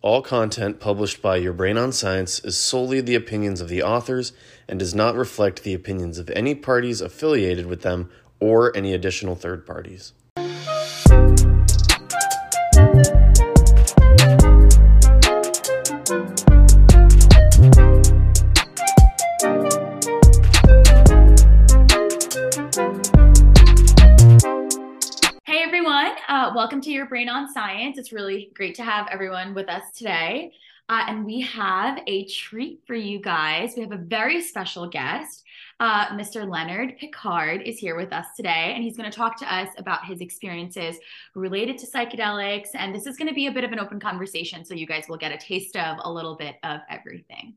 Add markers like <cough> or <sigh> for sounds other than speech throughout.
All content published by Your Brain on Science is solely the opinions of the authors and does not reflect the opinions of any parties affiliated with them or any additional third parties. Welcome to Your Brain on Science. It's really great to have everyone with us today. Uh, and we have a treat for you guys. We have a very special guest. Uh, Mr. Leonard Pickard is here with us today, and he's going to talk to us about his experiences related to psychedelics. And this is going to be a bit of an open conversation, so you guys will get a taste of a little bit of everything.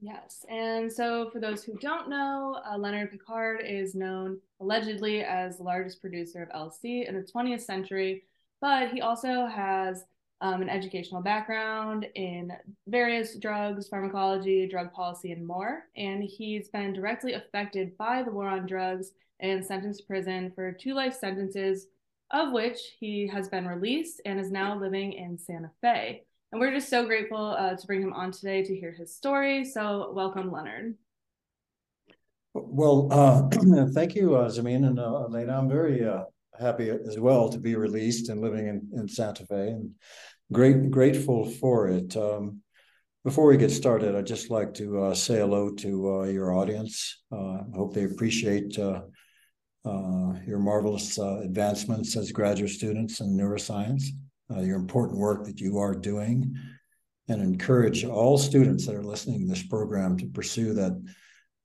Yes. And so, for those who don't know, uh, Leonard Pickard is known allegedly as the largest producer of LSD in the 20th century, but he also has um, an educational background in various drugs, pharmacology, drug policy, and more. And he's been directly affected by the war on drugs and sentenced to prison for two life sentences, of which he has been released and is now living in Santa Fe. And we're just so grateful uh, to bring him on today to hear his story. So, welcome, Leonard. Well, uh, <clears throat> thank you, uh, Zameen and uh, Elena. I'm very uh, happy as well to be released and living in, in Santa Fe, and great grateful for it. Um, before we get started, I'd just like to uh, say hello to uh, your audience. I hope they appreciate your marvelous advancements as graduate students in neuroscience uh, your important work that you are doing, and encourage all students that are listening to this program to pursue that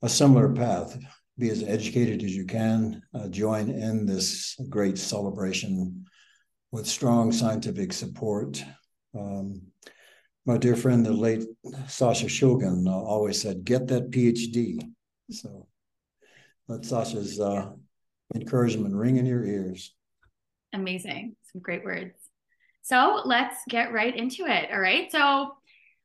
a similar path. Be as educated as you can. Uh, join in this great celebration with strong scientific support. Um, my dear friend, the late Sasha Shulgin, uh, always said, "Get that PhD." So let Sasha's uh, encouragement ring in your ears. Amazing. Some great words. So let's get right into it. All right. So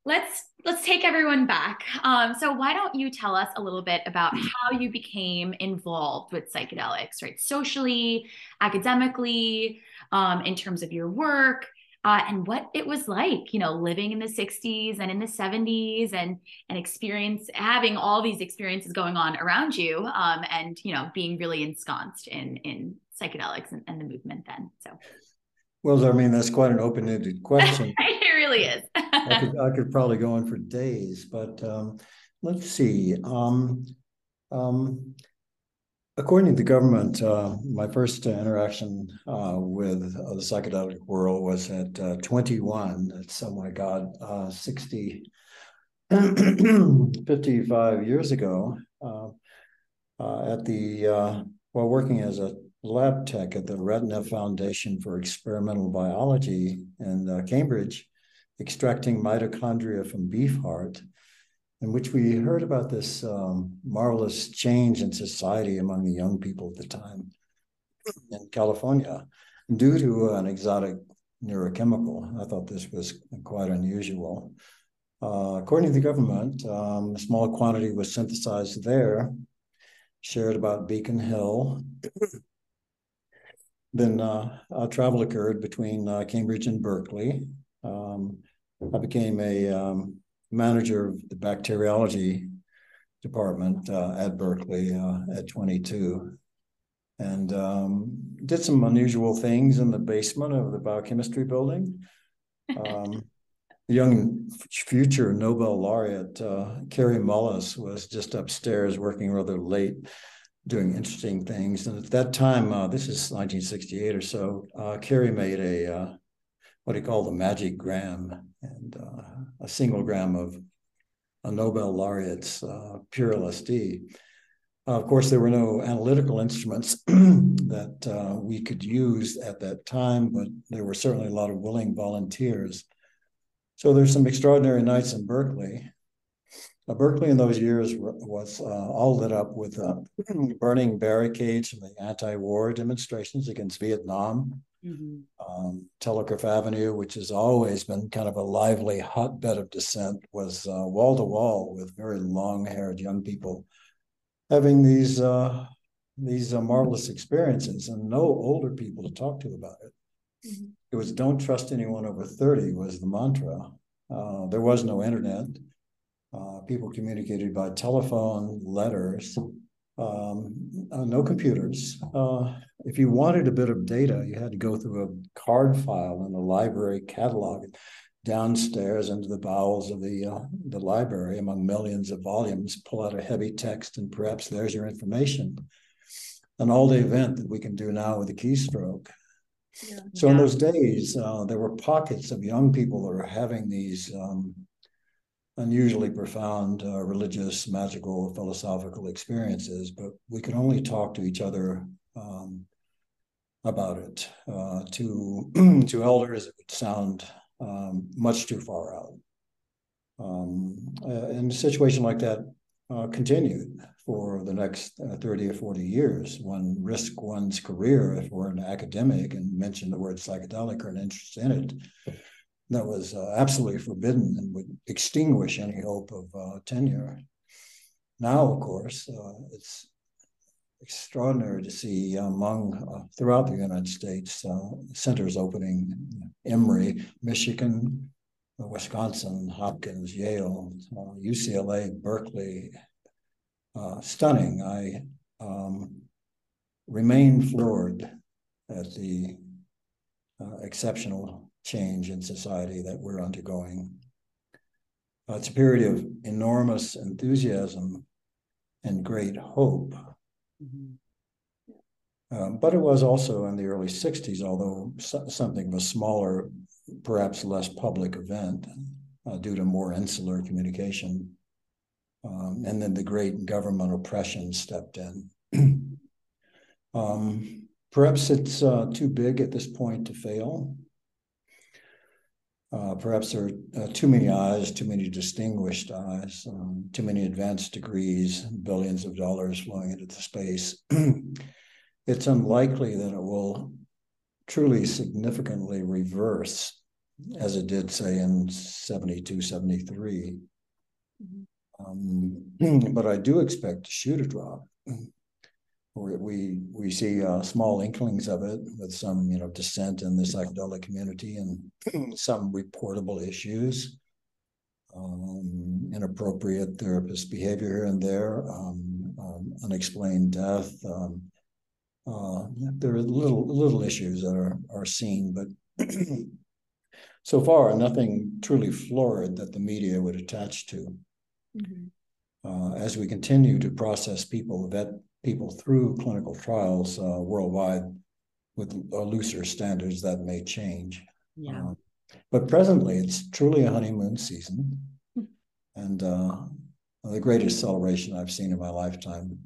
let's let's take everyone back. Um, so why don't you tell us a little bit about how you became involved with psychedelics, right? Socially, academically, um, in terms of your work. Uh, and what it was like, you know, living in the 60s and in the 70s and and experience having all these experiences going on around you um, and you know being really ensconced in in psychedelics and, and the movement then. So well, I mean, that's quite an open-ended <laughs> question. it really is. I, could, I could probably go on for days, but um, let's see. Um, um, according to the government, uh, my first interaction uh, with uh, the psychedelic world was at uh, 21. That's, oh my God, uh, 60, <clears throat> 55 years ago uh, at the, while working as a lab tech at the Retina Foundation for Experimental Biology in uh, Cambridge, extracting mitochondria from beef heart, in which we heard about this um, marvelous change in society among the young people at the time in California due to an exotic neurochemical. I thought this was quite unusual. Uh, according to the government, um, a small quantity was synthesized there, shared about Beacon Hill, then uh, travel occurred between uh, Cambridge and Berkeley. Um, I became a um, manager of the bacteriology department uh, at Berkeley uh, at 22 and um, did some unusual things in the basement of the biochemistry building. Um, young future Nobel laureate uh, Kary Mullis was just upstairs working rather late doing interesting things. And at that time, uh, this is 1968 or so, uh, made a uh, what he called the magic gram, and uh, a single gram of a Nobel laureate's uh, pure LSD. of course, there were no analytical instruments <clears throat> that uh, we could use at that time, but there were certainly a lot of willing volunteers. So there's some extraordinary nights in Berkeley uh, Berkeley in those years was uh, all lit up with uh, <clears throat> burning barricades from the anti-war demonstrations against Vietnam. Mm-hmm. Um, Telegraph Avenue, which has always been kind of a lively hotbed of dissent, was wall to wall with very long-haired young people having these uh, these uh, marvelous experiences, and no older people to talk to about it. Mm-hmm. It was "Don't trust anyone over thirty" was the mantra Uh, there was no internet. Uh, people communicated by telephone, letters, um, uh, no computers. Uh, if you wanted a bit of data, you had to go through a card file in the library catalog downstairs into the bowels of the uh, the library among millions of volumes, pull out a heavy text, and perhaps there's your information. And all the event that we can do now with a keystroke. Yeah. So yeah. in those days, uh, there were pockets of young people that were having these um, unusually profound uh, religious, magical, philosophical experiences, but we could only talk to each other um, about it. Uh, to <clears throat> to elders, it would sound um, much too far out. Um, uh, and a situation like that uh, continued for the next uh, 30 or 40 years. One risk one's career if we're an academic and mentioned the word psychedelic or an interest in it. That was uh, absolutely forbidden and would extinguish any hope of uh, tenure. Now, of course, uh, it's extraordinary to see among uh, throughout the United States uh, centers opening Emory, Michigan, Wisconsin, Hopkins, Yale, UCLA, Berkeley. Stunning. I um, remain floored at the uh, exceptional change in society that we're undergoing. it's a period of enormous enthusiasm and great hope Mm-hmm. Um, but it was also in the early 60s, although so, something of a smaller, perhaps less public event uh, due to more insular communication. Um, and then the great government oppression stepped in. <clears throat> um, perhaps it's uh, too big at this point to fail. Uh, perhaps there are uh, too many eyes, too many distinguished eyes, um, too many advanced degrees, billions of dollars flowing into the space. <clears throat> it's unlikely that it will truly significantly reverse as it did, say, in 72, 73. Mm-hmm. Um, <clears throat> but I do expect to shoot a drop we we see uh, small inklings of it with some you know dissent in the psychedelic community and <clears throat> some reportable issues. Um, inappropriate therapist behavior here and there um, um, unexplained death um, uh, there are little little issues that are are seen but <clears throat> so far nothing truly florid that the media would attach to. Mm-hmm. uh, as we continue to process people vet people through clinical trials uh, worldwide with looser standards that may change. Yeah. Uh, but presently, it's truly a honeymoon season, hmm. and uh, the greatest celebration I've seen in my lifetime.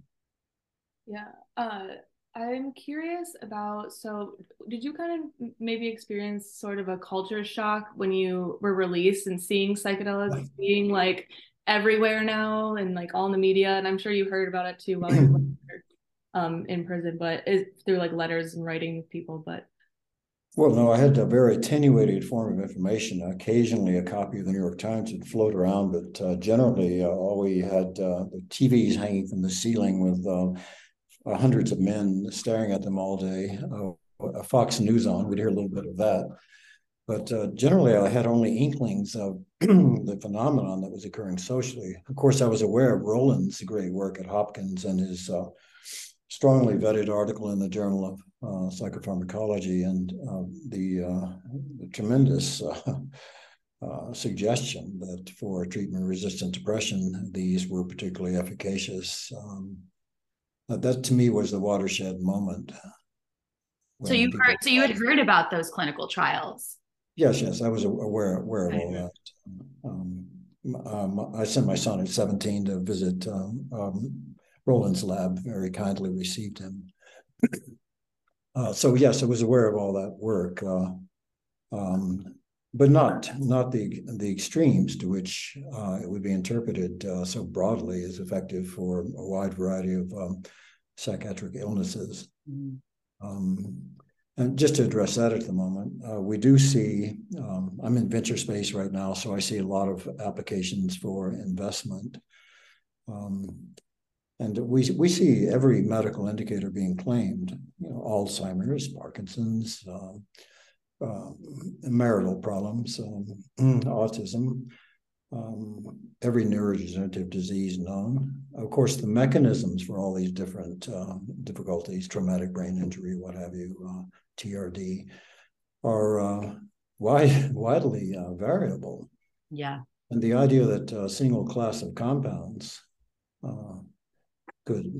Yeah. Uh, I'm curious about so did you kind of maybe experience sort of a culture shock when you were released and seeing psychedelics <laughs> being like everywhere now and like all in the media and I'm sure you heard about it too while you were <clears throat> um, in prison, but it's through like letters and writing with people. But well, no, I had a very attenuated form of information. Occasionally, a copy of the New York Times would float around, but uh, generally, uh, all we had uh, the TVs hanging from the ceiling with uh, hundreds of men staring at them all day. Uh, a Fox News on, we'd hear a little bit of that. But uh, generally, I had only inklings of <clears throat> the phenomenon that was occurring socially. Of course, I was aware of Roland's great work at Hopkins and his strongly vetted article in the Journal of uh, Psychopharmacology and uh, the, uh, the, tremendous <laughs> uh, uh, suggestion that for treatment-resistant depression, these were particularly efficacious. Um, that to me was the watershed moment. So you heard, so you had heard about those clinical trials. Yes, yes, I was aware aware of all that. Um, um, I sent my son at 17 to visit um, um Roland's lab very kindly received him. <clears throat> uh, so yes, I was aware of all that work, uh, um, but not not the the extremes to which uh, it would be interpreted uh, so broadly as effective for a wide variety of um, psychiatric illnesses. Mm. Um, and just to address that at the moment, uh, we do see, um, I'm in venture space right now, so I see a lot of applications for investment. Um, and we, we see every medical indicator being claimed, you know, Alzheimer's, Parkinson's, uh, marital problems, um, <clears throat> autism, every neurodegenerative disease known. Of course, the mechanisms for all these different uh, difficulties, traumatic brain injury, what have you, uh, TRD, are uh, wide, <laughs> widely uh, variable. Yeah. And the idea that a single class of compounds uh, could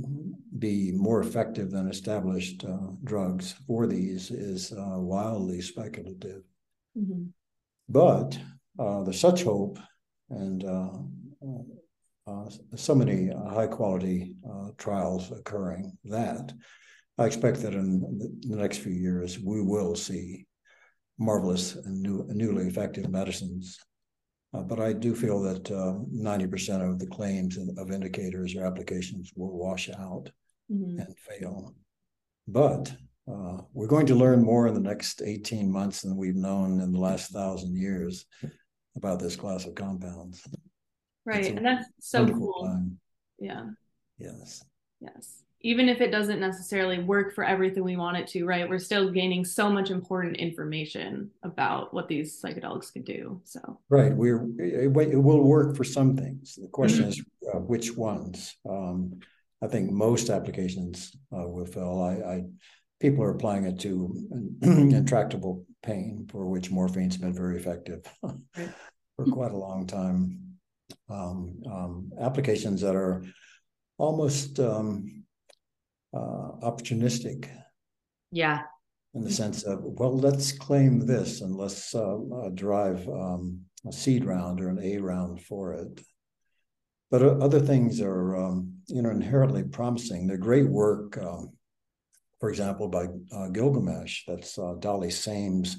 be more effective than established uh, drugs for these is wildly speculative. Mm-hmm. But there's such hope and uh, uh, so many high quality uh, trials occurring that I expect that in the next few years we will see marvelous and new, newly effective medicines. Uh, but I do feel that uh, 90% of the claims of indicators or applications will wash out mm-hmm. and fail. But uh, we're going to learn more in the next 18 months than we've known in the last thousand years about this class of compounds. Right. And that's so cool. Time. Yeah. Yes. Yes. Even if it doesn't necessarily work for everything we want it to, right? We're still gaining so much important information about what these psychedelics can do. So, right. We're, it, it will work for some things. The question mm-hmm. is uh, which ones. Um, I think most applications uh, will fill. I, I people are applying it to <clears throat> intractable pain, for which morphine's been very effective <laughs> for quite a long time. Um, um, applications that are almost um, uh, opportunistic. Yeah. In the sense of, well, let's claim this and let's uh, uh, drive um, a seed round or an A round for it. But other things are, um, you know, inherently promising. They're great work um, for example, by uh, Gilgamesh. That's uh, Dalibor Sames,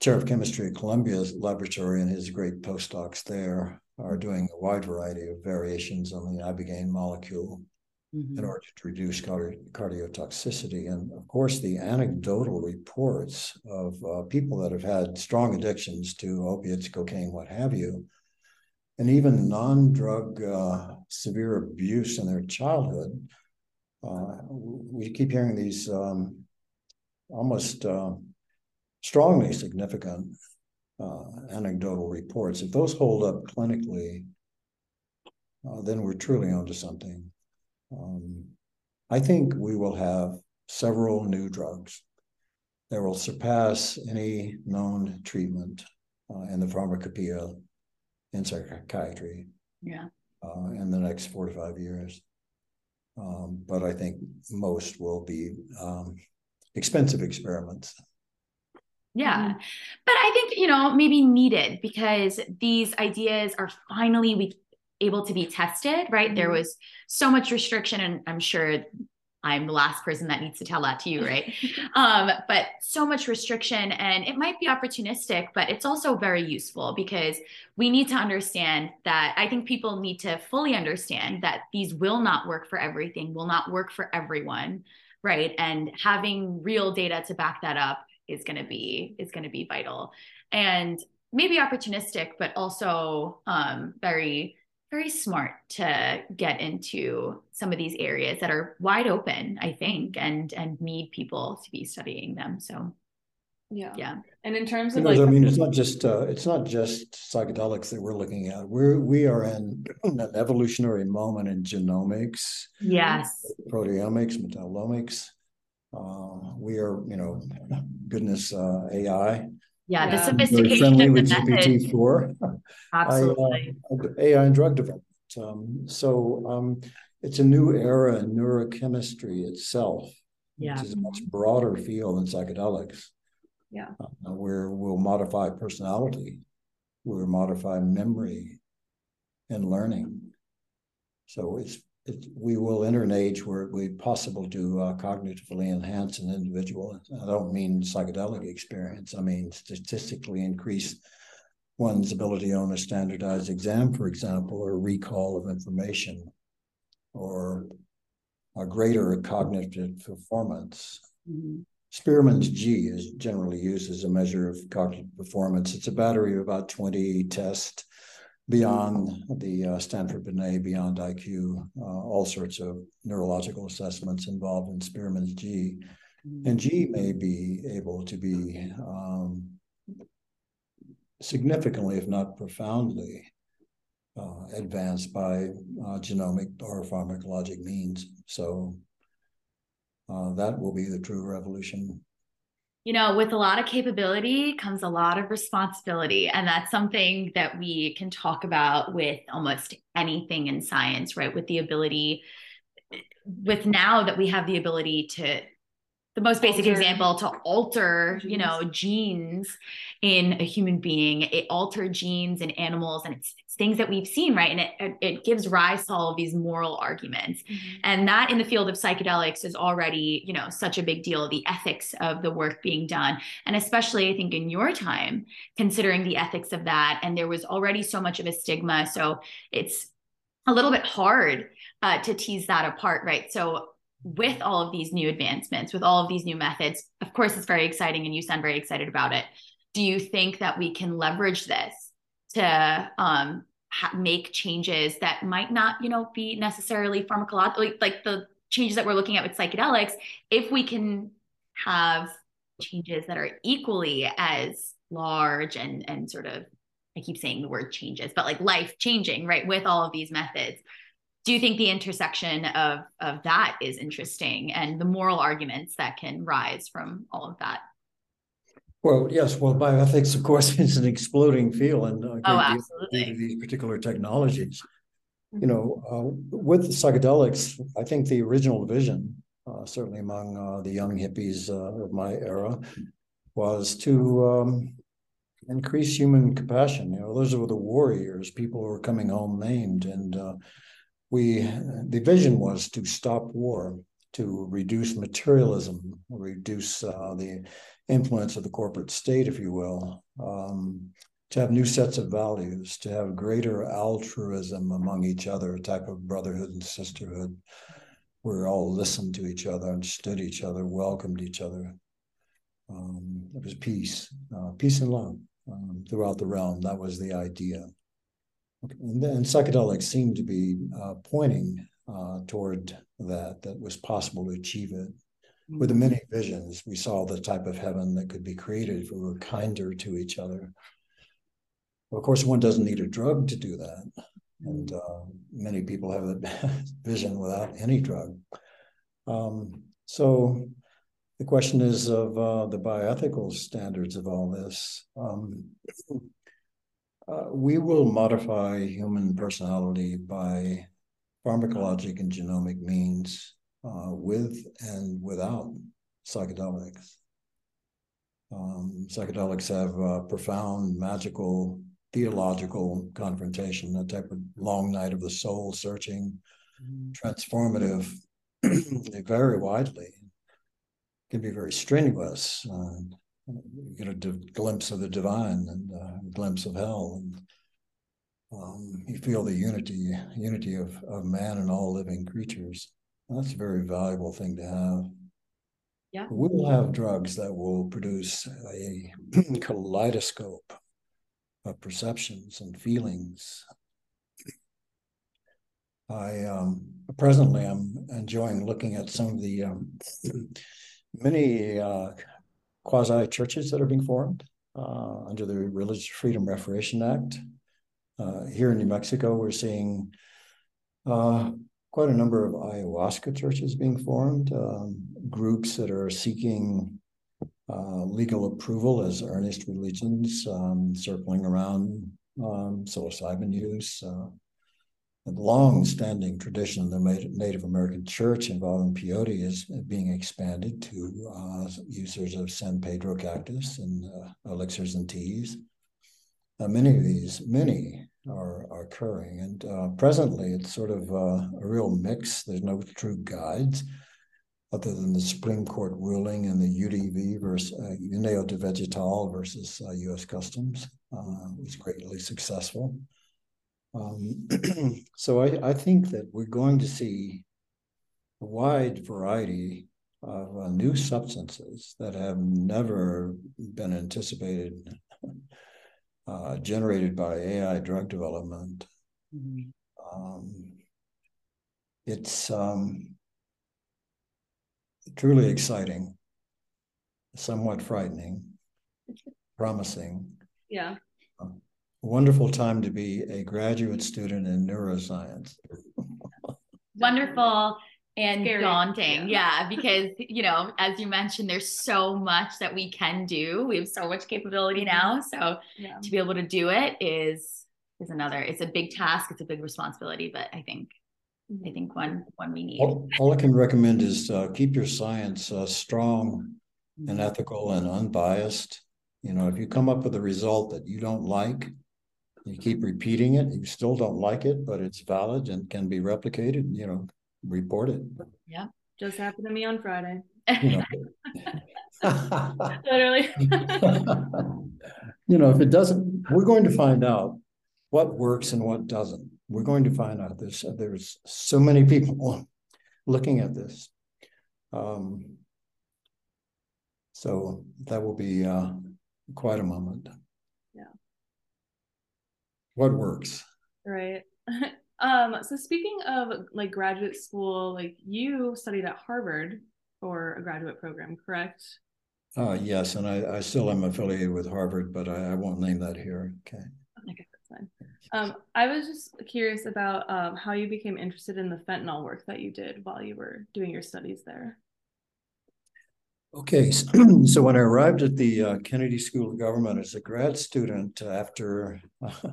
chair of chemistry at Columbia's laboratory, and his great postdocs there are doing a wide variety of variations on the ibogaine molecule mm-hmm. in order to reduce cardi- cardiotoxicity. And of course, the anecdotal reports of uh, people that have had strong addictions to opiates, cocaine, what have you, and even non drug uh, severe abuse in their childhood uh, we keep hearing these um, almost uh, strongly significant uh, anecdotal reports. If those hold up clinically, uh, then we're truly onto something. Um, I think we will have several new drugs that will surpass any known treatment uh, in the pharmacopoeia in psychiatry. Yeah. Uh, in the next four to five years. Um, but I think most will be um, expensive experiments. Yeah. But I think, you know, maybe needed because these ideas are finally we able to be tested, right? Mm-hmm. There was so much restriction and I'm sure I'm the last person that needs to tell that to you, right? <laughs> um, but so much restriction, and it might be opportunistic, but it's also very useful because we need to understand that I think people need to fully understand that these will not work for everything, will not work for everyone, right? And having real data to back that up is going to be is going to be vital, and maybe opportunistic, but also um, very very smart to get into some of these areas that are wide open i think and and need people to be studying them. So yeah. yeah. And in terms of you know, like i mean it's not just uh, it's not just psychedelics that we're looking at. We're we are in <clears throat> an evolutionary moment in genomics yes. proteomics metabolomics. Uh, we are you know goodness uh, ai yeah, yeah. the sophistication of the GPT four. <laughs> Absolutely. I, uh, AI and drug development. Um, so um, it's a new era in neurochemistry itself, yeah. which is a much broader field than psychedelics. Yeah, uh, where we'll modify personality, we'll modify memory and learning. So it's it, we will enter an age where it will be possible to uh, cognitively enhance an individual. I don't mean psychedelic experience. I mean statistically increase one's ability on a standardized exam, for example, or recall of information, or a greater cognitive performance. Mm-hmm. Spearman's G is generally used as a measure of cognitive performance. It's a battery of about 20 tests beyond the uh, Stanford Binet, beyond IQ, uh, all sorts of neurological assessments involved in Spearman's G. And G may be able to be um, significantly, if not profoundly, uh, advanced by uh, genomic or pharmacologic means. So uh, that will be the true revolution. You know, with a lot of capability comes a lot of responsibility. And that's something that we can talk about with almost anything in science, right? With the ability, with now that we have the ability to the most basic alter. example to alter genes. you know genes in a human being it alter genes in animals and it's, it's things that we've seen right and it, it gives rise to all of these moral arguments mm-hmm. and that in the field of psychedelics is already you know such a big deal the ethics of the work being done and especially i think in your time considering the ethics of that and there was already so much of a stigma so it's a little bit hard uh, to tease that apart right so with all of these new advancements, with all of these new methods, of course, it's very exciting and you sound very excited about it. Do you think that we can leverage this to um, ha- make changes that might not, you know, be necessarily pharmacological, like the changes that we're looking at with psychedelics, if we can have changes that are equally as large and and sort of I keep saying the word changes, but like life changing, right? With all of these methods, do you think the intersection of of that is interesting and the moral arguments that can rise from all of that? Well yes well bioethics of course <laughs> is an exploding field and oh, absolutely. these particular technologies. You know uh, with psychedelics i think the original vision uh, certainly among uh, the young hippies uh, of my era was to um, increase human compassion. You know those were the warriors. People who were coming home maimed and uh, we the vision was to stop war, to reduce materialism, reduce uh, the influence of the corporate state, if you will, um, to have new sets of values, to have greater altruism among each other, a type of brotherhood and sisterhood, where all listened to each other, understood each other, welcomed each other. Um, it was peace, uh, peace and love um, throughout the realm. That was the idea. And then psychedelics seem to be uh, pointing uh, toward that, that was possible to achieve it. With the mm-hmm. many visions, we saw the type of heaven that could be created if we were kinder to each other. Well, of course, one doesn't need a drug to do that. And uh, many people have that <laughs> vision without any drug. Um, so the question is of uh, the bioethical standards of all this. Um, uh, we will modify human personality by pharmacologic and genomic means uh, with and without psychedelics. Um, psychedelics have a profound, magical, theological confrontation, a type of long night of the soul searching, mm-hmm. transformative, <clears throat> very widely. Can be very strenuous. Uh, you get a glimpse of the divine and a glimpse of hell and um, you feel the unity unity of, of man and all living creatures. That's a very valuable thing to have. Yeah. We will have drugs that will produce a <clears throat> kaleidoscope of perceptions and feelings. I um, presently i'm enjoying looking at some of the um, <clears throat> many uh, quasi churches that are being formed uh, under the Religious Freedom Restoration Act. Uh, here in New Mexico, we're seeing uh, quite a number of ayahuasca churches being formed, um, groups that are seeking uh, legal approval as earnest religions, um, circling around um, psilocybin use, uh, long-standing tradition of the Native American Church involving peyote is being expanded to uh, users of San Pedro cactus and uh, elixirs and teas. Uh, many of these, many are, are occurring, and uh, presently it's sort of uh, a real mix. There's no true guides other than the Supreme Court ruling and the UDV versus uh, União do Vegetal versus U.S. Customs was greatly successful. Um, <clears throat> so I, I, think that we're going to see a wide variety of uh, new substances that have never been anticipated, <laughs> uh, generated by AI drug development. Mm-hmm. Um, it's um, truly exciting. somewhat frightening, promising. Yeah. Wonderful time to be a graduate student in neuroscience. <laughs> Wonderful and Scary. daunting. Yeah. Yeah. because you know, as you mentioned, there's so much that we can do. We have so much capability now. So Yeah. to be able to do it is is another. It's a big task. It's a big responsibility, but I think I think one one we need. All, all I can recommend is uh, keep your science uh, strong and ethical and unbiased. You know, if you come up with a result that you don't like, you keep repeating it, you still don't like it, but it's valid and can be replicated, you know, report it. Yeah, just happened to me on Friday. You know. <laughs> Literally. <laughs> you know, if it doesn't, we're going to find out what works and what doesn't. We're going to find out. There's there's so many people looking at this. Um, so that will be uh, quite a moment. What works? Right. <laughs> Um, so speaking of like graduate school, like you studied at Harvard for a graduate program, correct? Uh, yes, and I, I still am affiliated with Harvard, but I, I won't name that here. Okay. Okay, that's fine. Um, I was just curious about um, how you became interested in the fentanyl work that you did while you were doing your studies there. Okay, so, <clears throat> so when I arrived at the uh, Kennedy School of Government as a grad student after uh, <laughs>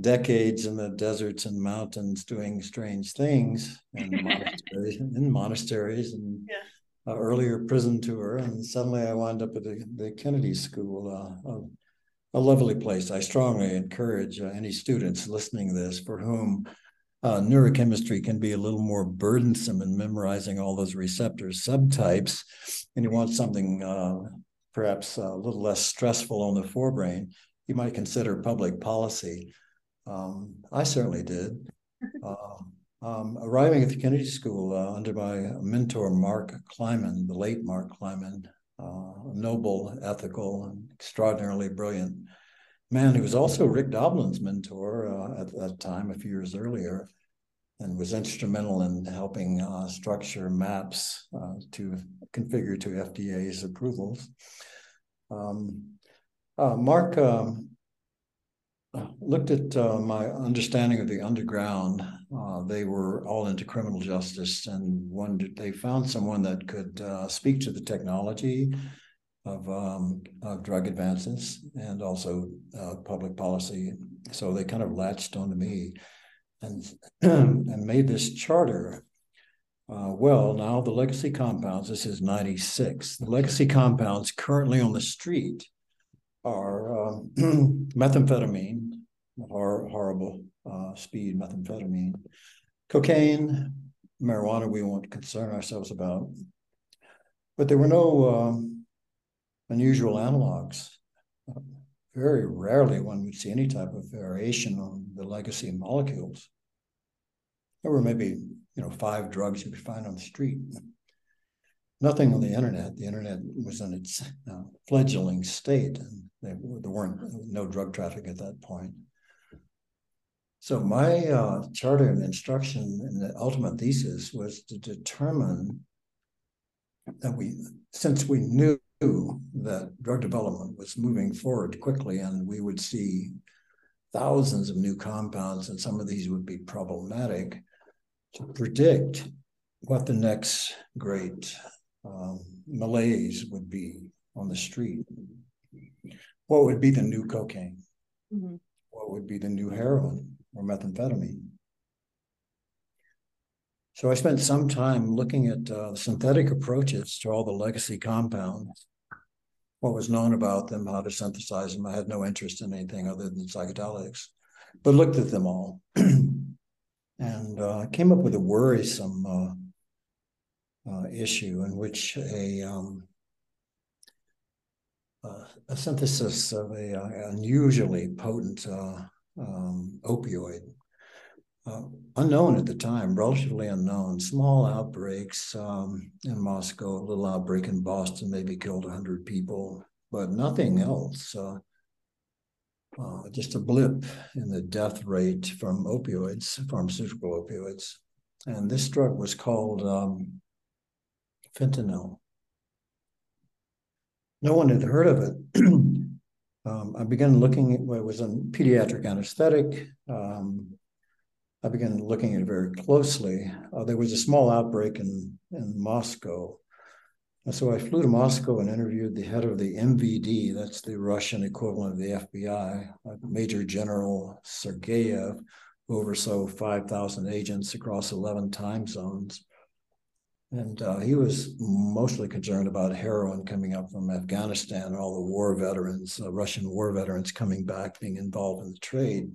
decades in the deserts and mountains doing strange things and <laughs> monasteries, in monasteries and Yeah. earlier prison tour, and suddenly I wound up at the, the Kennedy School, uh, a, a lovely place. I strongly encourage uh, any students listening to this for whom uh, neurochemistry can be a little more burdensome in memorizing all those receptor subtypes, and you want something uh, perhaps a little less stressful on the forebrain, you might consider public policy. Um, I certainly did. Um, um, arriving at the Kennedy School uh, under my mentor, Mark Kleiman, the late Mark Kleiman, uh, noble, ethical, and extraordinarily brilliant man who was also Rick Doblin's mentor uh, at that time, a few years earlier, and was instrumental in helping uh, structure MAPS uh, to configure to FDA's approvals. Um, uh, Mark um, looked at uh, my understanding of the underground. Uh, they were all into criminal justice and wondered, they found someone that could uh, speak to the technology of, um, of drug advances and also uh, public policy. So they kind of latched onto me and, <clears throat> and made this charter. Uh, well, now the legacy compounds, this is 96. The legacy compounds currently on the street are um, <clears throat> methamphetamine, hor- horrible uh, speed methamphetamine, cocaine, marijuana, we won't concern ourselves about. But there were no um, unusual analogs. Very rarely one would see any type of variation on the legacy molecules. There were maybe, you know, five drugs you could find on the street. Nothing on the internet. The internet was in its uh, fledgling state, and there, there weren't no drug traffic at that point. So my uh, charter and instruction and the ultimate thesis was to determine that we, since we knew that drug development was moving forward quickly and we would see thousands of new compounds and some of these would be problematic, to predict what the next great um, malaise would be on the street. What would be the new cocaine? Mm-hmm. What would be the new heroin or methamphetamine? So I spent some time looking at uh, synthetic approaches to all the legacy compounds, what was known about them, how to synthesize them. I had no interest in anything other than psychedelics, but looked at them all <clears throat> and uh, came up with a worrisome uh, uh, issue in which a um, uh, a synthesis of a uh, unusually potent uh, um, opioid, uh, unknown at the time, relatively unknown. Small outbreaks um, in Moscow, a little outbreak in Boston, maybe killed 100 people, but nothing else. Uh, just a blip in the death rate from opioids, pharmaceutical opioids. And this drug was called um, fentanyl. No one had heard of it. <clears throat> um, I began looking at what was in pediatric anesthetic. Um, I began looking at it very closely. Uh, there was a small outbreak in, in Moscow. And so I flew to Moscow and interviewed the head of the MVD, that's the Russian equivalent of the FBI, Major General Sergeyev, who oversaw 5,000 agents across 11 time zones. And uh, he was mostly concerned about heroin coming up from Afghanistan, all the war veterans, uh, Russian war veterans coming back, being involved in the trade.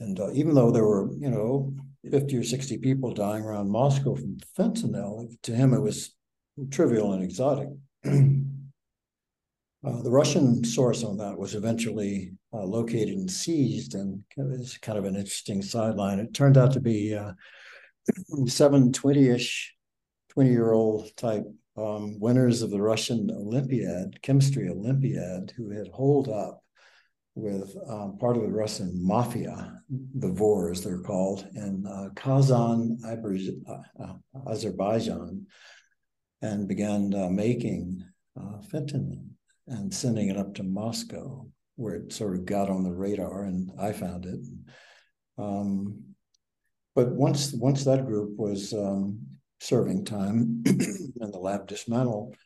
And uh, even though there were, you know, 50 or 60 people dying around Moscow from fentanyl, to him it was trivial and exotic. <clears throat> Uh, the Russian source on that was eventually uh, located and seized, and it was kind of an interesting sideline. It turned out to be uh, <clears throat> 720-ish 20 year old type um, winners of the Russian Olympiad, chemistry Olympiad, who had holed up with um, part of the Russian mafia, the VOR as they're called, in uh, Kazan, uh, Azerbaijan, and began uh, making uh, fentanyl and sending it up to Moscow, where it sort of got on the radar, and I found it. Um, but once once that group was um, serving time <clears throat> and the lab dismantled,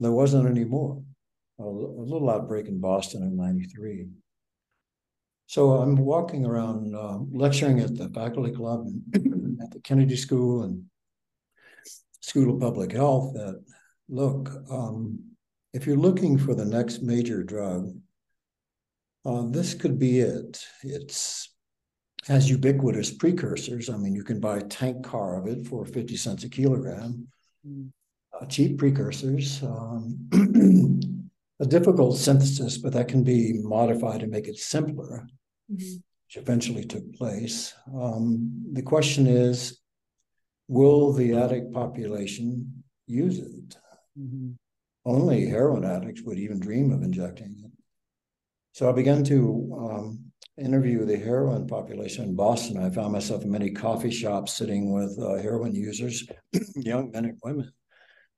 there wasn't any more. A, a little outbreak in Boston in 93. So I'm walking around uh, lecturing at the faculty club and <clears throat> at the Kennedy School and School of Public Health that look, um, if you're looking for the next major drug, uh, this could be it. It's has ubiquitous precursors. I mean, you can buy a tank car of it for 50 cents a kilogram. Mm. Uh, cheap precursors. Um, <clears throat> a difficult synthesis, but that can be modified and make it simpler, mm-hmm. which eventually took place. Um, the question is will the addict population use it? Mm-hmm. Only heroin addicts would even dream of injecting it. So I began to um, interview the heroin population in Boston, I found myself in many coffee shops sitting with uh, heroin users, <clears throat> young men and women,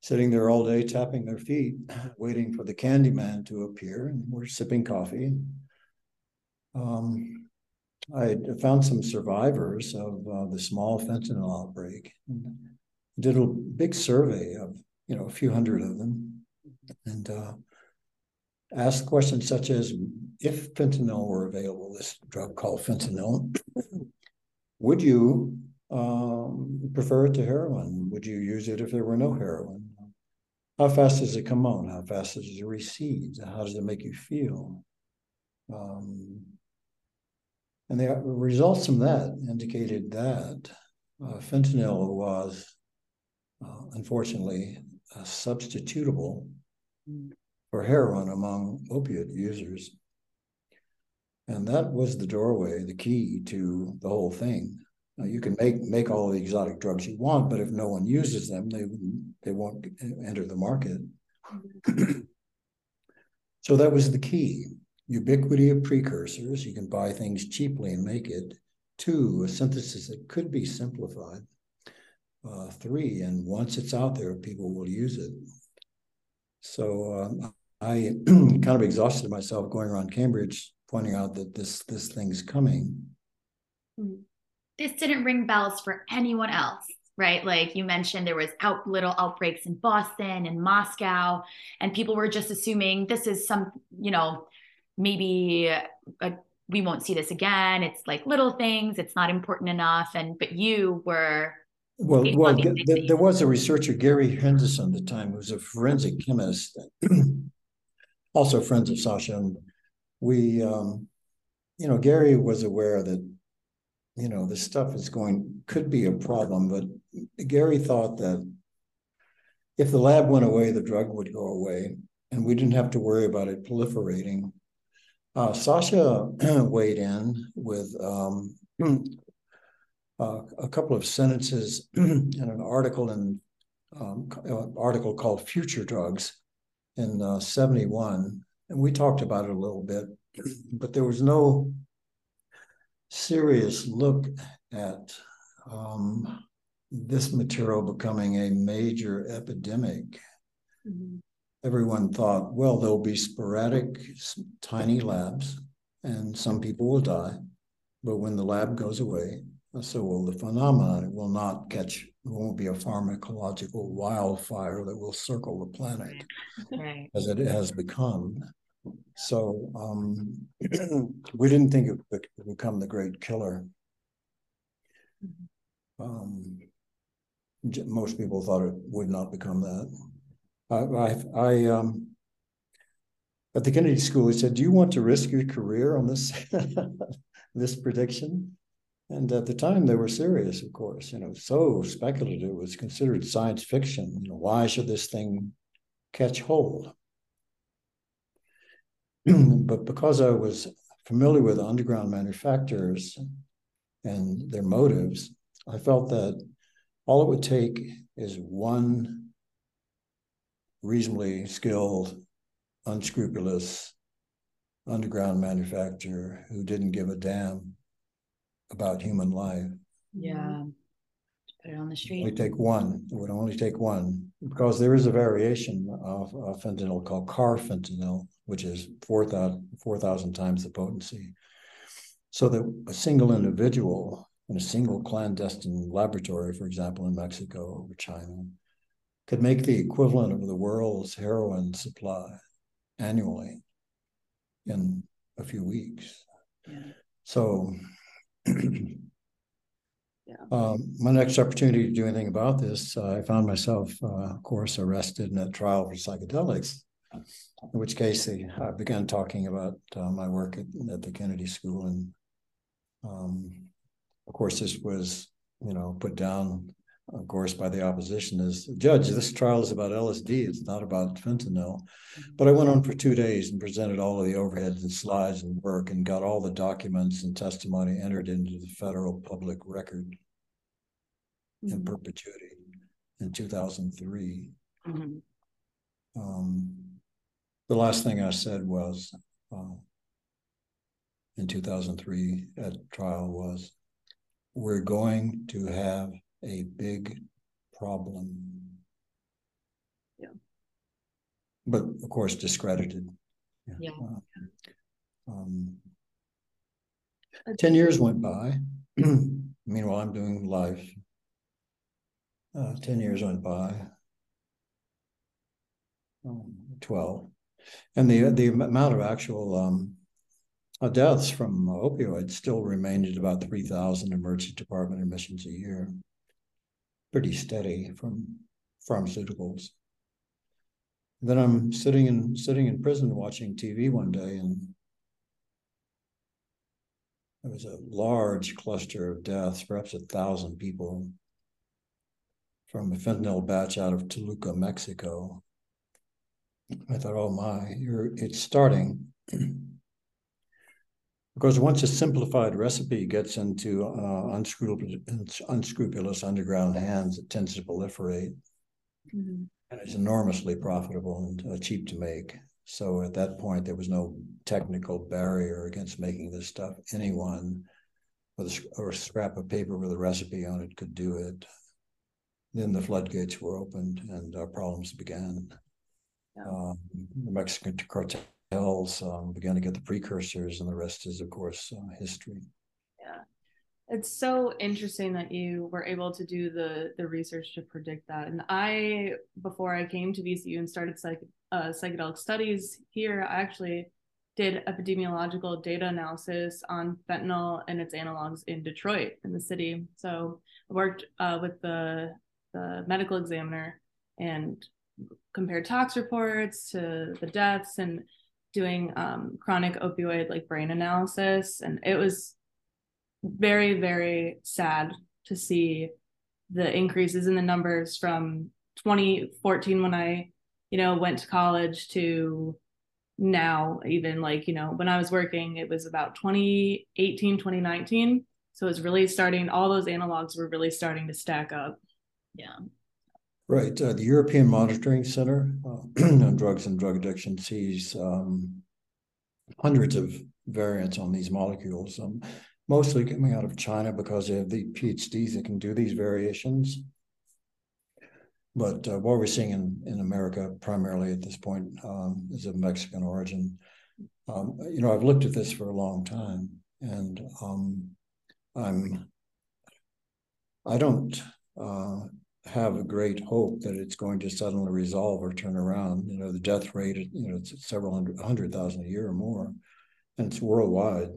sitting there all day tapping their feet, <clears throat> waiting for the candy man to appear, and we're sipping coffee. Um, I found some survivors of uh, the small fentanyl outbreak. Did a big survey of you know a few hundred of them, and uh, asked questions such as if fentanyl were available, this drug called fentanyl, would you um, prefer it to heroin? Would you use it if there were no heroin? How fast does it come on? How fast does it recede? How does it make you feel? Um, and the results from that indicated that uh, fentanyl was, uh, unfortunately, uh, substitutable for heroin among opiate users. And that was the doorway, the key to the whole thing. Now, you can make make all the exotic drugs you want, but if no one uses them, they they won't enter the market. <clears throat> so that was the key: ubiquity of precursors. You can buy things cheaply and make it. Two, a synthesis that could be simplified. Uh, three, and once it's out there, people will use it. So um, I <clears throat> kind of exhausted myself going around Cambridge pointing out that this this thing's coming. Hmm. This didn't ring bells for anyone else, right? Like you mentioned, there was out little outbreaks in Boston and Moscow, and people were just assuming this is some, you know, maybe a, we won't see this again. It's like little things. It's not important enough. And but you were well, well, th- there was a researcher, Gary Henderson, at the time, who was a forensic chemist, <clears throat> also friends of Sasha. And we, um, you know, Gary was aware that, you know, this stuff is going, could be a problem, but Gary thought that if the lab went away, the drug would go away, and we didn't have to worry about it proliferating. Uh, Sasha <clears throat> weighed in with um, <clears throat> uh, a couple of sentences <clears throat> in an article in um, an article called Future Drugs in uh, 71. And we talked about it a little bit, but there was no serious look at um, this material becoming a major epidemic. Mm-hmm. everyone thought, well, there'll be sporadic, tiny labs, and some people will die. But when the lab goes away, so will the phenomenon. It will not catch, it won't be a pharmacological wildfire that will circle the planet Right. as it has become. So um, <clears throat> we didn't think it would become the great killer. Um, most people thought it would not become that. I, I, I um, at the Kennedy School, he said, "Do you want to risk your career on this <laughs> this prediction?" And at the time, they were serious, of course. You know, so speculative. It was considered science fiction. You know, why should this thing catch hold? <clears throat> but because I was familiar with underground manufacturers and their motives, I felt that all it would take is one reasonably skilled, unscrupulous underground manufacturer who didn't give a damn about human life. Yeah. Put it on the street. take one. It would only take one because there is a variation of, of fentanyl called carfentanil, which is 4,000 4,000 times the potency. So that a single individual in a single clandestine laboratory, for example, in Mexico or China, could make the equivalent of the world's heroin supply annually in a few weeks. Yeah. So Yeah. um, my next opportunity to do anything about this, uh, I found myself, uh, of course, arrested in a trial for psychedelics. In which case, they, I began talking about uh, my work at, at the Kennedy School, and um, of course, this was, you know, put down, of course, by the opposition as judge. This trial is about LSD; it's not about fentanyl. But I went on for two days and presented all of the overheads and slides and work, and got all the documents and testimony entered into the federal public record in Mhm. perpetuity in 2003. Mhm. Um, the last thing I said was uh, in 2003 at trial was we're going to have a big problem. Yeah. But of course, discredited. Yeah. Uh, um, Uh, 10 years went by. <clears throat> Meanwhile, I'm doing life. Uh, 10 years went by. Um, 12. And the the amount of actual um, uh, deaths from opioids still remained at about 3,000 emergency department admissions a year. Pretty steady from pharmaceuticals. Then I'm sitting in sitting in prison watching TV one day, and there was a large cluster of deaths, perhaps a thousand people, from a fentanyl batch out of Toluca, Mexico. I thought, oh my, it's starting. <clears throat> because once a simplified recipe gets into uh, unscrupulous, unscrupulous underground hands, it tends to proliferate Mhm. and it's enormously profitable and uh, cheap to make. So at that point, there was no technical barrier against making this stuff. Anyone with a, or a scrap of paper with a recipe on it could do it. Then the floodgates were opened and our problems began. Yeah. Um, the Mexican cartels um, began to get the precursors, and the rest is, of course, uh, history. Yeah, it's so interesting that you were able to do the the research to predict that. And I, before I came to VCU and started psych, uh, psychedelic studies here, I actually did epidemiological data analysis on fentanyl and its analogs in Detroit, in the city. So I worked uh, with the the medical examiner and compared tox reports to the deaths and doing um, chronic opioid like brain analysis, and it was very very sad to see the increases in the numbers from 2014 when i you know went to college to now even like you know when i was working it was about 2018 2019 so it's really starting all those analogs were really starting to stack up Yeah. Right. Uh, the European Monitoring Center uh, <clears throat> on Drugs and Drug Addiction sees um, hundreds of variants on these molecules, um, mostly coming out of China because they have the PhDs that can do these variations. but uh, what we're seeing in, in America primarily at this point um, is of Mexican origin. Um, you know, I've looked at this for a long time, and um, I'm I don't uh, have a great hope that it's going to suddenly resolve or turn around. You know, the death rate, you know, it's several hundred, hundred thousand a year or more, and it's worldwide.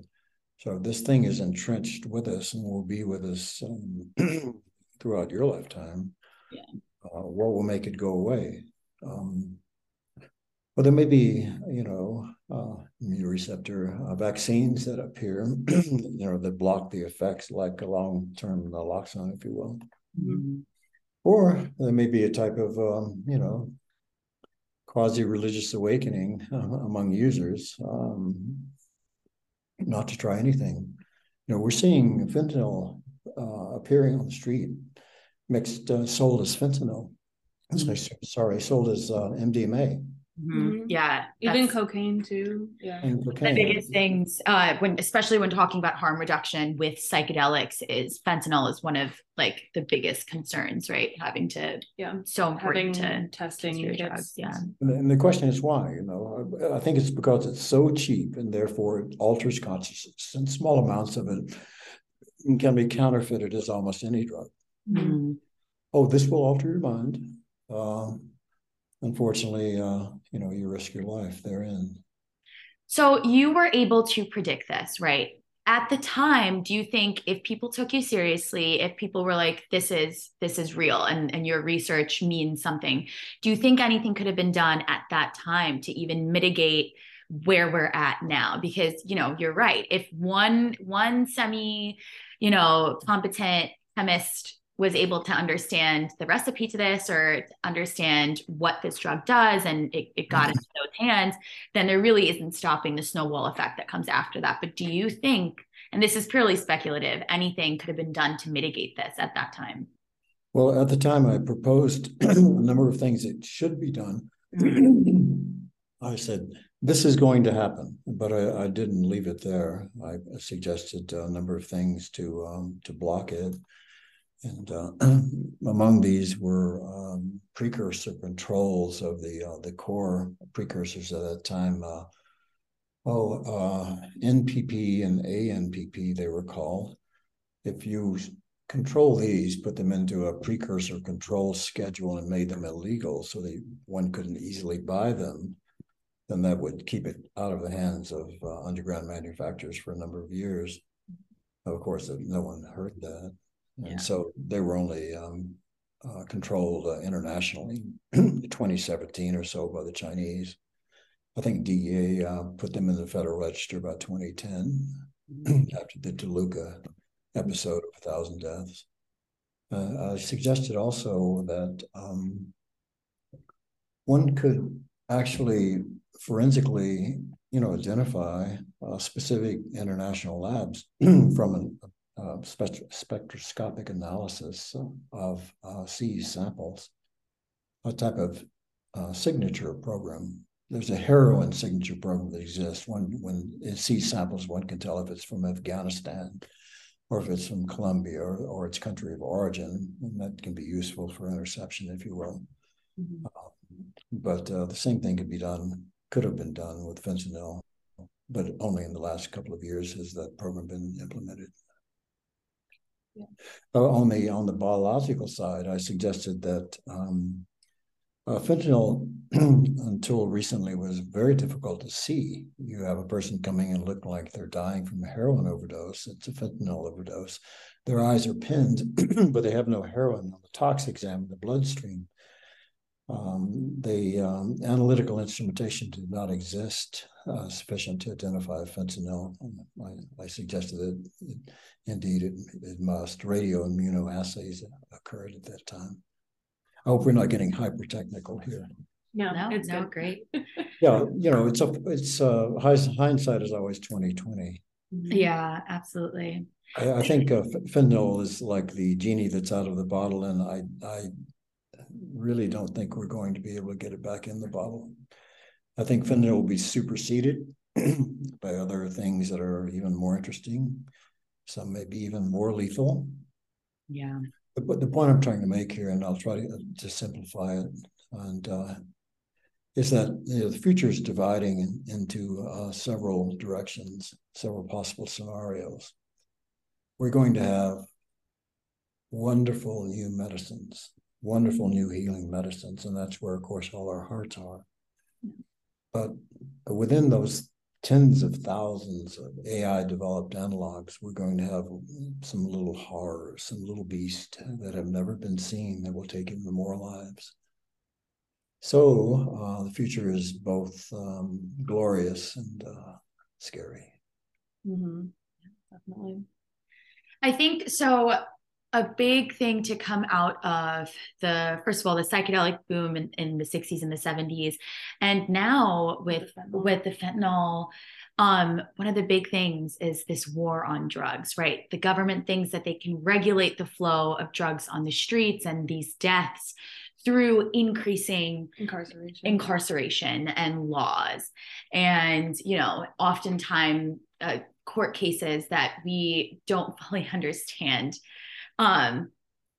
So this thing is entrenched with us and will be with us um, <clears throat> throughout your lifetime. Yeah. Uh, what will make it go away? Um, well, there may be, you know, uh, immune receptor uh, vaccines that appear, <clears throat> you know, that block the effects, like a long-term naloxone, if you will. Mm-hmm. Or there may be a type of, um, you know, quasi-religious awakening uh, among users, um, not to try anything. You know, we're seeing fentanyl uh, appearing on the street, mixed, uh, sold as fentanyl. Mm-hmm. Sorry, sold as uh, MDMA. Mm-hmm. Yeah. Even cocaine too. Yeah. The biggest things, uh, when especially when talking about harm reduction with psychedelics, is fentanyl is one of like the biggest concerns, right? Having to yeah, so important Having to testing your drugs. Yeah. And, and the question is why, you know, I, I think it's because it's so cheap and therefore it alters consciousness and small amounts of it can be counterfeited as almost any drug. Mhm. Oh, this will alter your mind. Um, unfortunately, uh, you know, you risk your life therein. So you were able to predict this, right? At the time, do you think if people took you seriously, if people were like, this is this is real and, and your research means something, do you think anything could have been done at that time to even mitigate where we're at now? Because you know, you're right. If one one semi, you know, competent chemist was able to understand the recipe to this or understand what this drug does and it, it got into those hands, then there really isn't stopping the snowball effect that comes after that. But do you think, and this is purely speculative, anything could have been done to mitigate this at that time? Well, at the time, I proposed <clears throat> a number of things that should be done. <clears throat> I said, this is going to happen, but I, I didn't leave it there. I suggested a number of things to um, to block it. And uh, <clears throat> among these were um, precursor controls of the uh, the core precursors at that time. Uh, oh, uh, NPP and ANPP they were called. If you control these, put them into a precursor control schedule and made them illegal, so that one couldn't easily buy them, then that would keep it out of the hands of uh, underground manufacturers for a number of years. Of course, no one heard that. And Yeah. so they were only um, uh, controlled uh, internationally, <clears throat> 2017 or so by the Chinese. I think DEA uh, put them in the Federal Register about 2010 <clears throat> after the Toluca episode of a thousand deaths. Uh, I suggested also that um, one could actually forensically, you know, identify uh, specific international labs <clears throat> from an uh, spect- spectroscopic analysis of uh, seized samples, a type of uh, signature program. There's a heroin signature program that exists. When when it sees samples, one can tell if it's from Afghanistan or if it's from Colombia or, or its country of origin, and that can be useful for interception, if you will. Mhm. But uh, the same thing could be done, could have been done with fentanyl, but only in the last couple of years has that program been implemented. Yeah. Uh, on the on the biological side, I suggested that um, uh, fentanyl, <clears throat> until recently, was very difficult to see. You have a person coming and looking like they're dying from a heroin overdose. It's a fentanyl overdose. Their eyes are pinned, <clears throat> but they have no heroin on the tox exam in the bloodstream. Um, the um, analytical instrumentation did not exist uh, sufficient to identify fentanyl. I, I suggested that it, indeed it, it must. Radio immunoassays occurred at that time. I hope we're not getting hyper technical here. No, No, it's no, good. great. <laughs> Yeah, you know, it's a it's uh, hindsight is always twenty twenty. Yeah, absolutely. I, I think uh, fentanyl is like the genie that's out of the bottle, and I I really don't think we're going to be able to get it back in the bottle. I think fentanyl will be superseded <clears throat> by other things that are even more interesting. Some may be even more lethal. Yeah. but the point I'm trying to make here, and I'll try to, to simplify it, and uh, is that you know, the future is dividing in, into uh, several directions, several possible scenarios. We're going to have wonderful new medicines, wonderful new healing medicines, and that's where, of course, all our hearts are. But within those tens of thousands of AI developed analogs, we're going to have some little horrors, some little beasts that have never been seen that will take even more lives. So uh, the future is both um, glorious and uh, scary. Mm-hmm. Definitely. I think so. A big thing to come out of the first of all the psychedelic boom in, in the 60s and the 70s, and now with with the fentanyl, um, one of the big things is this war on drugs, right? The government thinks that they can regulate the flow of drugs on the streets and these deaths through increasing Incarceration. incarceration and laws and you know oftentimes uh, court cases that we don't <laughs> fully understand um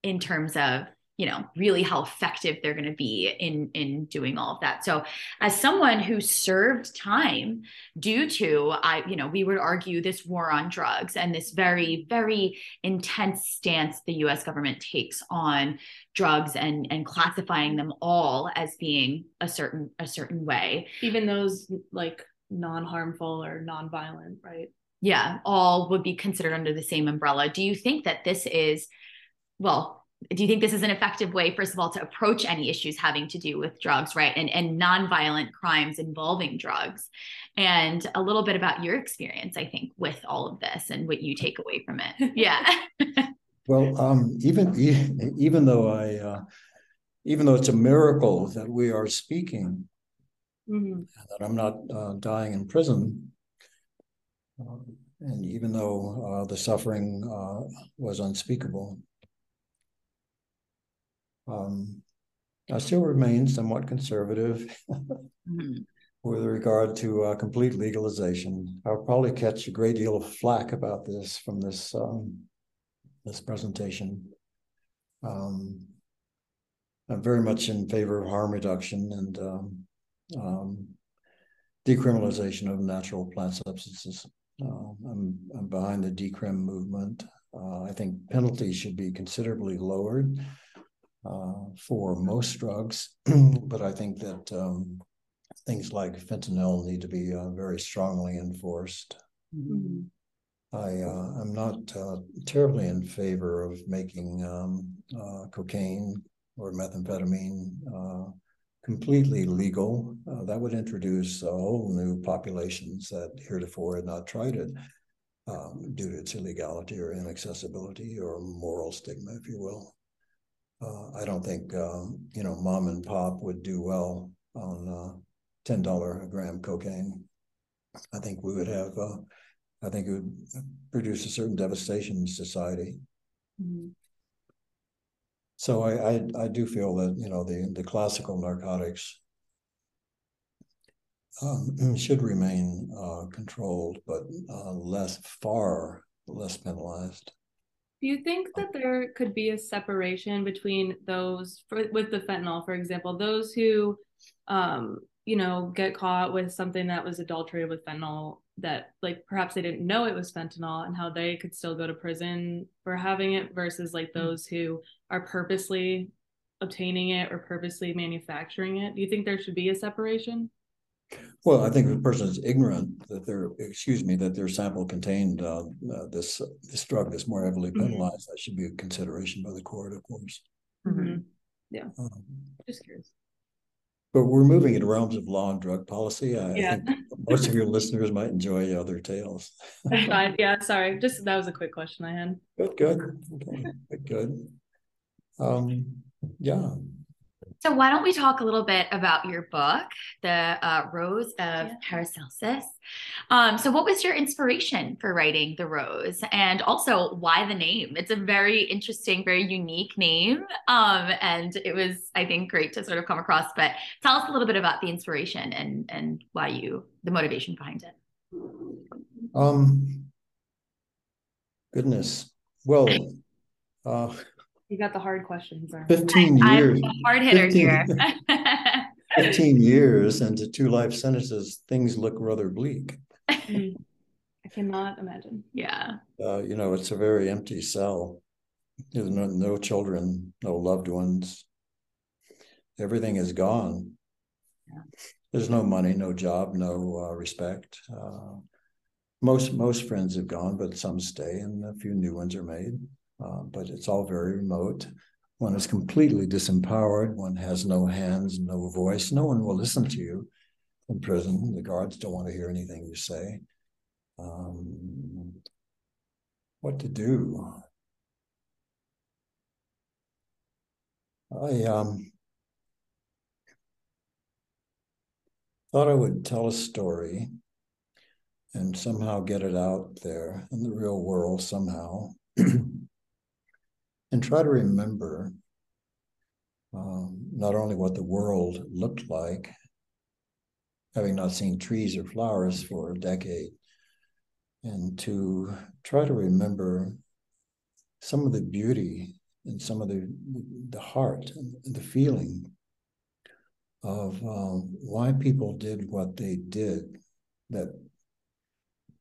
in terms of you know really how effective they're going to be in in doing all of that so as someone who served time due to i you know we would argue this war on drugs and this very very intense stance the us government takes on drugs and and classifying them all as being a certain a certain way Even those like non-harmful or non-violent, right? Yeah all would be considered under the same umbrella. Do you think that this is well do you think this is an effective way first of all to approach any issues having to do with drugs right and and nonviolent crimes involving drugs? And a little bit about your experience i think with all of this and what you take away from it. <laughs> Yeah. Well, um, even even though I, uh, even though it's a miracle that we are speaking, Mm-hmm. that I'm not uh, dying in prison, and even though uh, the suffering uh, was unspeakable, um, I still remain somewhat conservative Mhm. with regard to uh, complete legalization. I'll probably catch a great deal of flack about this from this um, this presentation. Um, I'm very much in favor of harm reduction and um, um, decriminalization of natural plant substances. Uh, I'm, I'm behind the decrim movement. Uh, I think penalties should be considerably lowered uh, for most drugs, <clears throat> but I think that um, things like fentanyl need to be uh, very strongly enforced. Mm-hmm. I uh, I'm not uh, terribly in favor of making um, uh, cocaine or methamphetamine uh, completely legal. Uh, that would introduce a whole new populations that heretofore had not tried it um, due to its illegality or inaccessibility or moral stigma, if you will. Uh, I don't think um, you know mom and pop would do well on uh, ten dollar a gram cocaine. I think we would have. Uh, I think it would produce a certain devastation in society. Mm-hmm. So I, I, I do feel that you know the the classical narcotics um, <clears throat> should remain uh, controlled, but uh, less far less penalized. Do you think that there could be a separation between those for, with the fentanyl, for example, those who, um, you know, get caught with something that was adulterated with fentanyl that like perhaps they didn't know it was fentanyl and how they could still go to prison for having it versus like those who are purposely obtaining it or purposely manufacturing it? Do you think there should be a separation? Well, I think if a person is ignorant that their excuse me that their sample contained uh, uh, this this drug that's more heavily Mhm. penalized, that should be a consideration by the court, of course. Mhm. Um, Just curious. But we're moving into realms of law and drug policy. I, I Yeah. think most of your listeners might enjoy other tales. <laughs> Fine. Yeah, sorry. Just that was a quick question I had. Good, good, okay, good, good. Um, yeah, So why don't we talk a little bit about your book, The uh, Rose of Yeah. Paracelsus? Um, so what was your inspiration for writing The Rose, and also why the name? It's a very interesting, very unique name, um, and it was, I think, great to sort of come across. But tell us a little bit about the inspiration and and why you, the motivation behind it. um, goodness. Well, uh, You got the hard questions. Are Fifteen I'm years. hard hitter 15 here. <laughs> 15 years into two life sentences, things look rather bleak. I cannot imagine. yeah. Uh, you know, it's a very empty cell. There's no, no children, no loved ones. Everything is gone. Yeah. There's no money, no job, no uh, respect. Uh, most most friends have gone, but some stay, and a few new ones are made. Uh, but it's all very remote. One is completely disempowered. One has no hands, no voice. No one will listen to you in prison. The guards don't want to hear anything you say. Um, what to do? I um, thought I would tell a story and somehow get it out there in the real world somehow <clears throat> and try to remember um, not only what the world looked like, having not seen trees or flowers for a decade, and to try to remember some of the beauty and some of the the heart and the feeling of um, why people did what they did that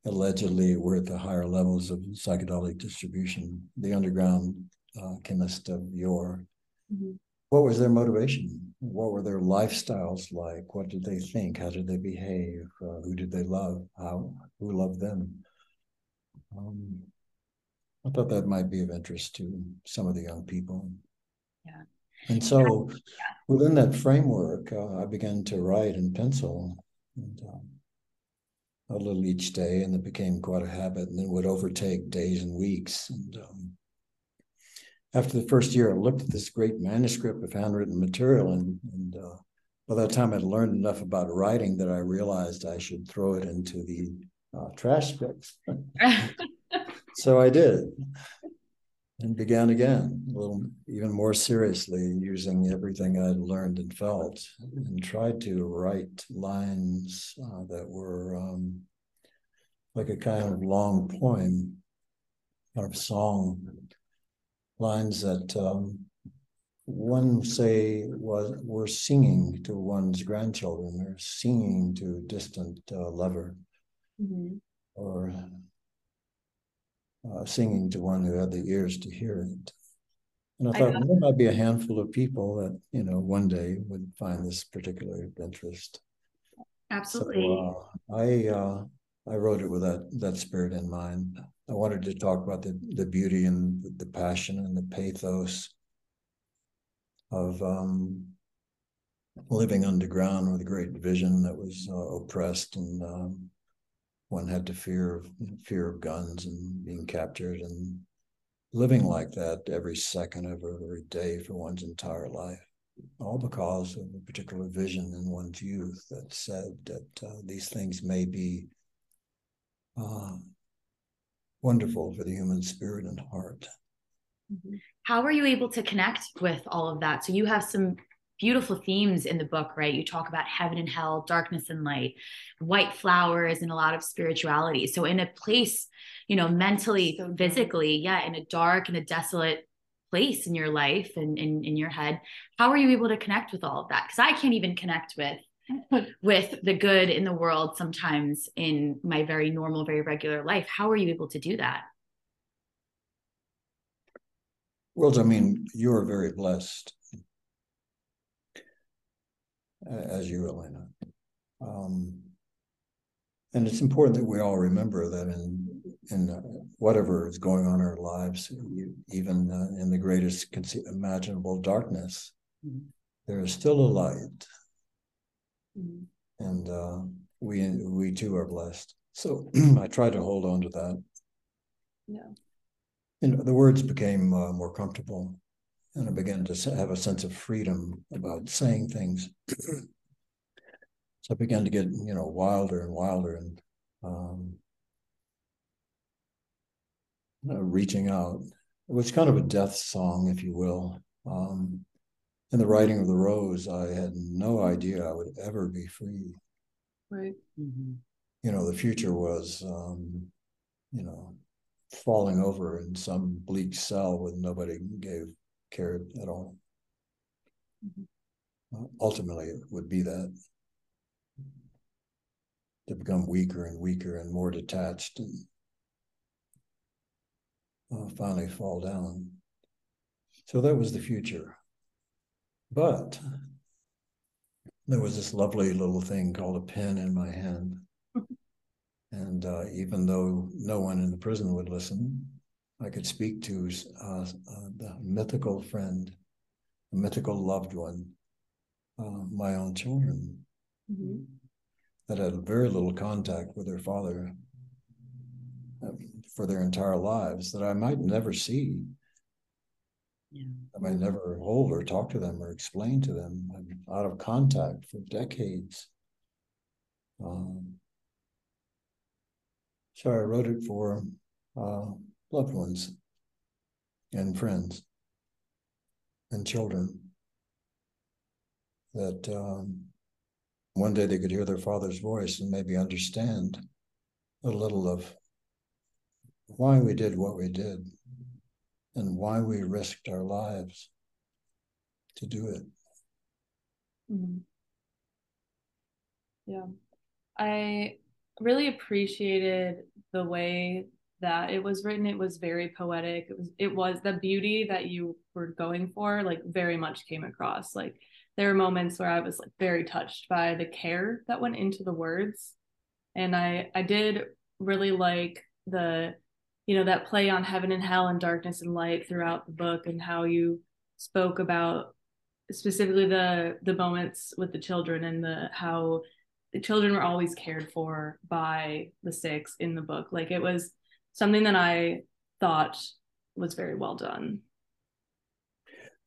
allegedly were at the higher levels of psychedelic distribution, the underground uh, chemist of yore. Mm-hmm. What was their motivation? What were their lifestyles like? What did they think? How did they behave? Uh, who did they love? How who loved them? Um, I thought that might be of interest to some of the young people. Yeah. And so, within that framework, uh, I began to write in pencil, and, um, a little each day, and it became quite a habit, and then would overtake days and weeks. And um, after the first year, I looked at this great manuscript of handwritten material, and, and uh, by that time, I'd learned enough about writing that I realized I should throw it into the uh, trash pits. <laughs> so I did, and began again, a little even more seriously, using everything I'd learned and felt, and tried to write lines uh, that were um, like a kind of long poem, kind of song, lines that um, one say was were singing to one's grandchildren, or singing to a distant uh, lover, Mm-hmm. or uh, singing to one who had the ears to hear it. And I I thought well, there might be a handful of people that you know one day would find this particular interest. Absolutely. So uh, I uh, I wrote it with that that spirit in mind. I wanted to talk about the the beauty and the passion and the pathos of um, living underground with a great vision that was uh, oppressed and um, one had to fear of fear of guns and being captured and living like that every second of every day for one's entire life. All because of a particular vision in one's youth that said that uh, these things may be uh, wonderful for the human spirit and heart. Mm-hmm. How were you able to connect with all of that? So you have some beautiful themes in the book, right? You talk about heaven and hell, darkness and light, white flowers, and a lot of spirituality. So in a place, you know, mentally, So physically, yeah, in a dark and a desolate place in your life and in, in your head, how are you able to connect with all of that? Because I can't even connect with with the good in the world sometimes in my very normal, very regular life. How are you able to do that? Well, I mean, you're very blessed, as you, Elena. Um, and it's important that we all remember that in in uh, whatever is going on in our lives, even uh, in the greatest imaginable darkness, there is still a light, Mhm. and uh, we we too are blessed. So <clears throat> I try to hold on to that. Yeah. You know, the words became uh, more comfortable, and I began to have a sense of freedom about saying things. <clears throat> so I began to get you know wilder and wilder and um, uh, reaching out. It was kind of a death song, if you will. Um, in the writing of the rose, I had no idea I would ever be free. Right. You know, the future was, um, you know, falling over in some bleak cell with nobody gave cared at all. Mhm. Uh, ultimately, it would be that to become weaker and weaker and more detached and uh, finally fall down. So that was the future. But there was this lovely little thing called a pen in my hand. and uh, even though no one in the prison would listen, I could speak to uh, uh, the mythical friend, the mythical loved one, uh, my own children Mhm. that had very little contact with their father uh, for their entire lives that I might never see. Yeah. I might never hold or talk to them or explain to them. I'm out of contact for decades. Um, so I wrote it for uh, loved ones and friends and children that um, one day they could hear their father's voice and maybe understand a little of why we did what we did and why we risked our lives to do it. Mhm. Yeah. I really appreciated the way that it was written. It was very poetic. It was it was the beauty that you were going for, like very much came across. Like there were moments where I was like very touched by the care that went into the words. And I I did really like the you know that play on heaven and hell and darkness and light throughout the book and how you spoke about specifically the the moments with the children and the how the children were always cared for by the six in the book. Like it was something that i thought was very well done.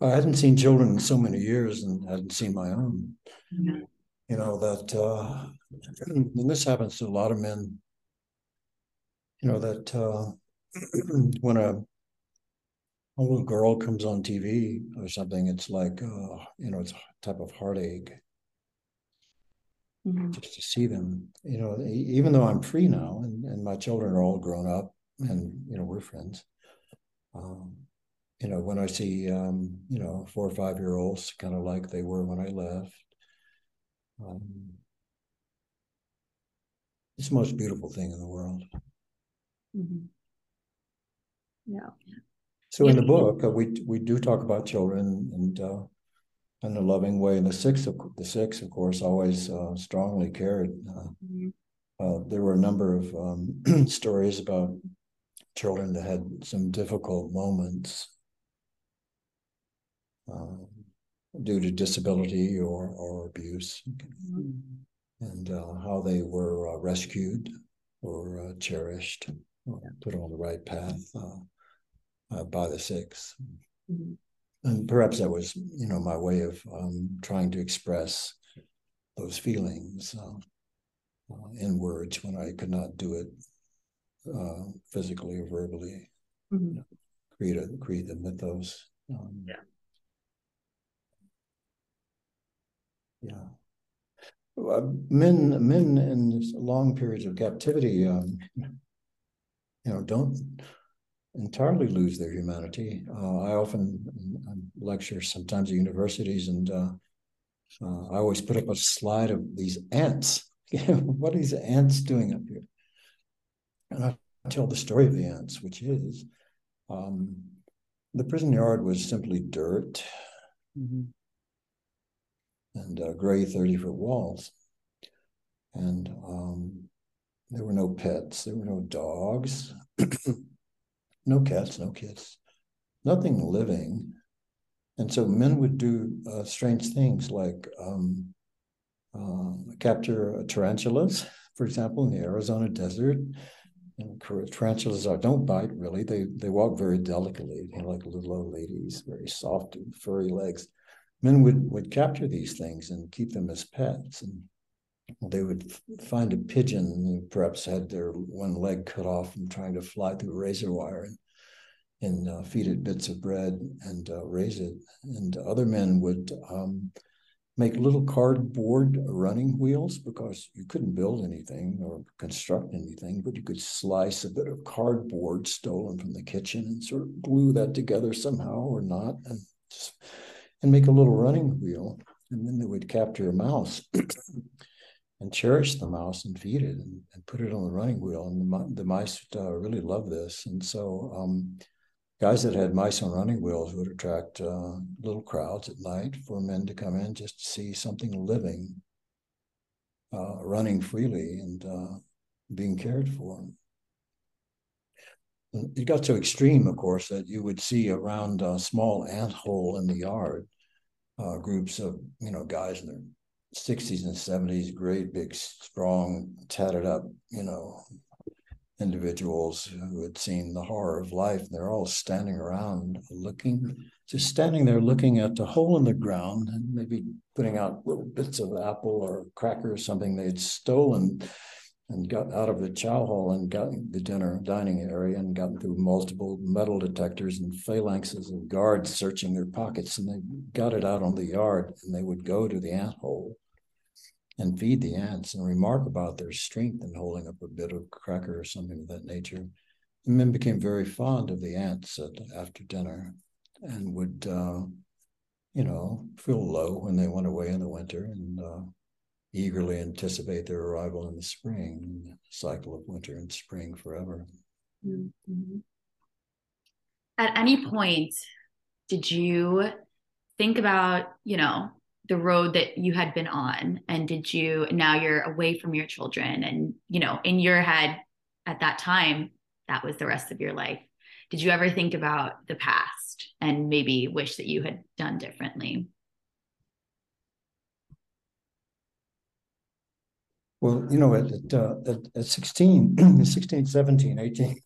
I hadn't seen children in so many years and hadn't seen my own. You know, that, uh, <clears throat> and this happens to a lot of men, you know, that uh, <clears throat> when a, a little girl comes on TV or something, it's like, uh, you know, it's a type of heartache Mhm. just to see them. You know, even though I'm free now and, and my children are all grown up and, you know, we're friends. Um, you know, when I see, um, you know, four or five year olds kind of like they were when I left, um, it's the most beautiful thing in the world. Mhm. Yeah So in the book, uh, we we do talk about children and uh, in a loving way. And the six, of the six, of course, always uh, strongly cared. Uh, Mhm. uh, there were a number of um, <clears throat> stories about children that had some difficult moments um, due to disability or or abuse, and uh, how they were uh, rescued or uh, cherished, or put on the right path uh, by the six. Mhm. And perhaps that was, you know, my way of um, trying to express those feelings uh, uh, in words when I could not do it uh, physically or verbally. Mhm. Create a create the mythos. Um, Yeah. Yeah. Uh, men, men in long periods of captivity, um, you know, don't entirely lose their humanity. Uh, I often um, lecture sometimes at universities, and uh, uh, I always put up a slide of these ants. <laughs> what are these ants doing up here? And I tell the story of the ants, which is um, the prison yard was simply dirt Mhm. and uh, gray 30 foot walls. And um, there were no pets, there were no dogs, <clears throat> no cats, no kids, nothing living. And so men would do uh, strange things like um, uh, capture tarantulas, for example, in the Arizona desert. And tarantulas are, don't bite really. They they walk very delicately, you know, like little old ladies, very soft and furry legs. Men would would capture these things and keep them as pets, and they would find a pigeon perhaps had their one leg cut off from trying to fly through razor wire and and uh, feed it bits of bread and uh, raise it. And other men would um, make little cardboard running wheels because you couldn't build anything or construct anything, but you could slice a bit of cardboard stolen from the kitchen and sort of glue that together somehow or not. And and make a little running wheel. And then they would capture a mouse <clears throat> and cherish the mouse and feed it and, and put it on the running wheel. And the, the mice uh, really love this. And so um, guys that had mice on running wheels would attract uh, little crowds at night for men to come in just to see something living, uh, running freely and uh, being cared for. It got so extreme, of course, that you would see around a small ant hole in the yard uh, groups of you know guys in their 60s and 70s, great, big, strong, tatted up, you know, individuals who had seen the horror of life. They're all standing around looking, just standing there looking at the hole in the ground and maybe putting out little bits of apple or cracker or something they'd stolen and got out of the chow hall and got the dinner dining area and got through multiple metal detectors and phalanxes of guards searching their pockets and they got it out on the yard and they would go to the ant hole and feed the ants and remark about their strength in holding up a bit of cracker or something of that nature. The men became very fond of the ants at, after dinner and would, uh, you know, feel low when they went away in the winter and uh, eagerly anticipate their arrival in the spring, cycle of winter and spring forever. Mm-hmm. At any point, did you think about, you know, the road that you had been on? And did you, now you're away from your children and, you know, in your head at that time, that was the rest of your life. Did you ever think about the past and maybe wish that you had done differently? Well, you know, at, at, uh, at, at 16, <clears throat> 16, 17, 18,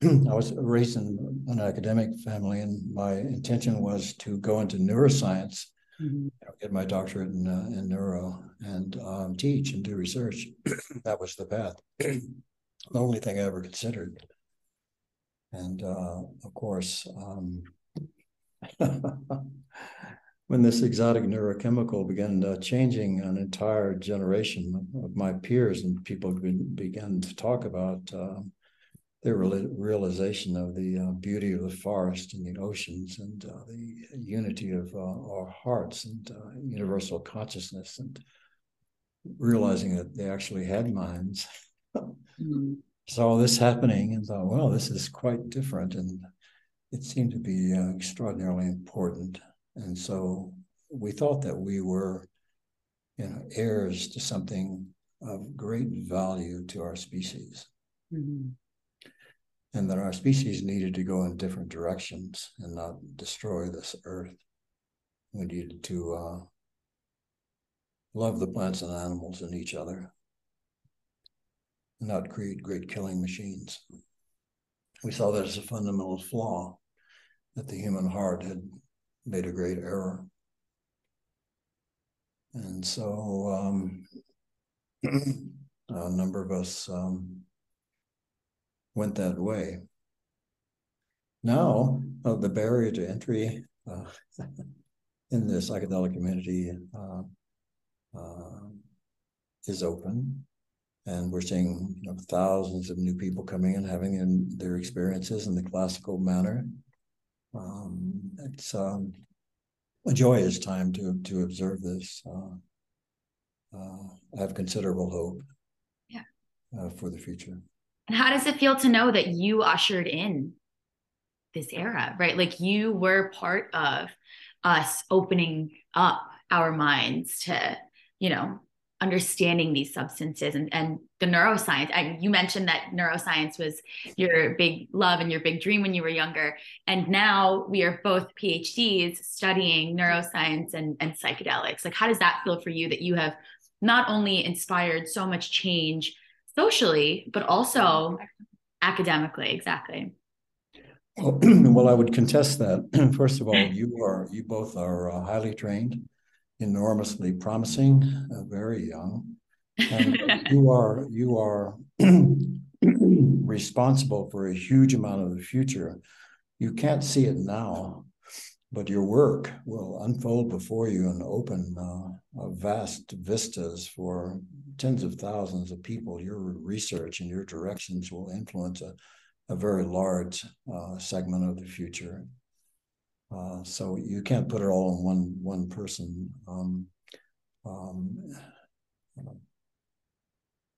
<clears throat> I was raised in an academic family, and my intention was to go into neuroscience, mm-hmm. know, get my doctorate in, uh, in neuro, and um, teach and do research. <clears throat> that was the path. <clears throat> the only thing I ever considered. And uh, of course, um, <laughs> when this exotic neurochemical began uh, changing an entire generation of my peers and people began to talk about uh, their realization of the uh, beauty of the forest and the oceans and uh, the unity of uh, our hearts and uh, universal consciousness and realizing that they actually had minds. mm-hmm. <laughs> Saw this happening and thought, well, this is quite different. And it seemed to be extraordinarily important and so we thought that we were, you know, heirs to something of great value to our species. Mm-hmm. And that our species needed to go in different directions and not destroy this earth. We needed to uh, love the plants and animals and each other, and not create great killing machines. We saw that as a fundamental flaw that the human heart had made a great error. And so um, <clears throat> a number of us um, went that way. Now, uh, the barrier to entry uh, <laughs> in the psychedelic community uh, uh, is open. And we're seeing you know, thousands of new people coming in, having in their experiences in the classical manner um, it's um, a joyous time to to observe this. Uh, uh, I have considerable hope. Yeah. Uh, for the future. And how does it feel to know that you ushered in this era, right? Like you were part of us opening up our minds to, you know, understanding these substances and, and the neuroscience. And you mentioned that neuroscience was your big love and your big dream when you were younger. And now we are both PhDs studying neuroscience and, and psychedelics. Like, how does that feel for you that you have not only inspired so much change socially, but also academically? Exactly. <clears throat> Well, I would contest that. <clears throat> First of all, <laughs> you are you both are uh, highly trained enormously promising, uh, very young. And <laughs> you are you are <clears throat> responsible for a huge amount of the future. You can't see it now, but your work will unfold before you and open uh, vast vistas for tens of thousands of people. Your research and your directions will influence a, a very large uh, segment of the future. Uh, so you can't put it all in one one person. Um, um,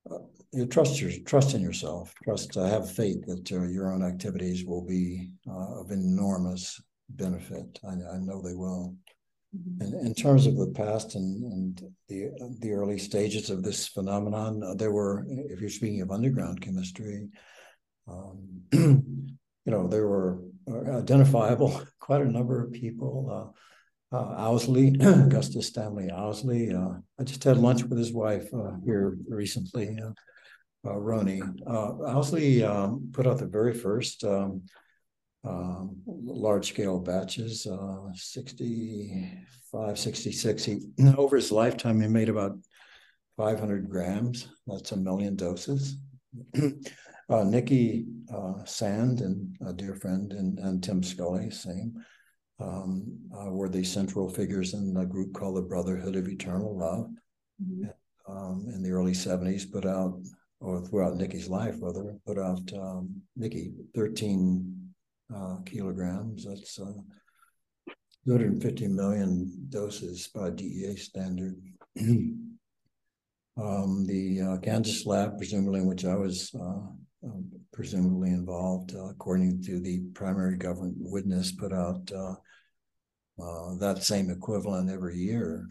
uh, you trust your trust in yourself. Trust. I have faith that uh, your own activities will be uh, of enormous benefit. I, I know they will. Mhm. And in terms of the past and, and the the early stages of this phenomenon, uh, there were, if you're speaking of underground chemistry, um, <clears throat> you know, there were uh, identifiable <laughs> quite a number of people. Uh, uh, Owsley, <clears throat> Augustus Stanley Owsley. Uh, I just had lunch with his wife here recently, Rhoney. Owsley um, put out the very first um, um, large scale batches, uh, 65, 66. He, over his lifetime, he made about 500 grams. That's a million doses. <clears throat> uh, Nikki uh, Sand and a dear friend and, and Tim Scully, same, um, uh, were the central figures in a group called the Brotherhood of Eternal Love Mhm. um, in the early 70s, put out, or throughout Nikki's life, rather, put out um, Nikki 13 uh, kilograms. That's uh, 250 million doses by DEA standard. <clears throat> um, the uh, Kansas lab, presumably in which I was uh, um, presumably involved, uh, according to the primary government witness, put out uh, uh, that same equivalent every year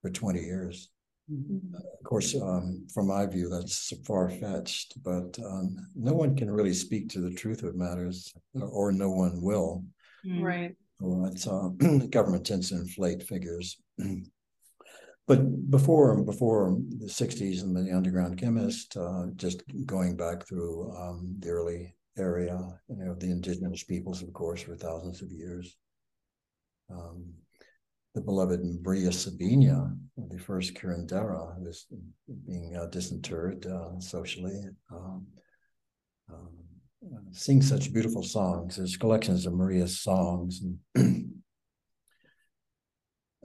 for 20 years. Mhm. Of course, um, from my view, that's far fetched, but um, no one can really speak to the truth of matters, or no one will. Right. Well, it's uh, the <clears throat> government tends to inflate figures. <clears throat> but before before the '60s and the underground chemist, uh, just going back through um, the early area, you know, the indigenous peoples, of course, for thousands of years. Um, the beloved Maria Sabina, the first curandera, who is being uh, disinterred uh, socially, um, um, uh, sing such beautiful songs. There's collections of Maria's songs, and <clears throat>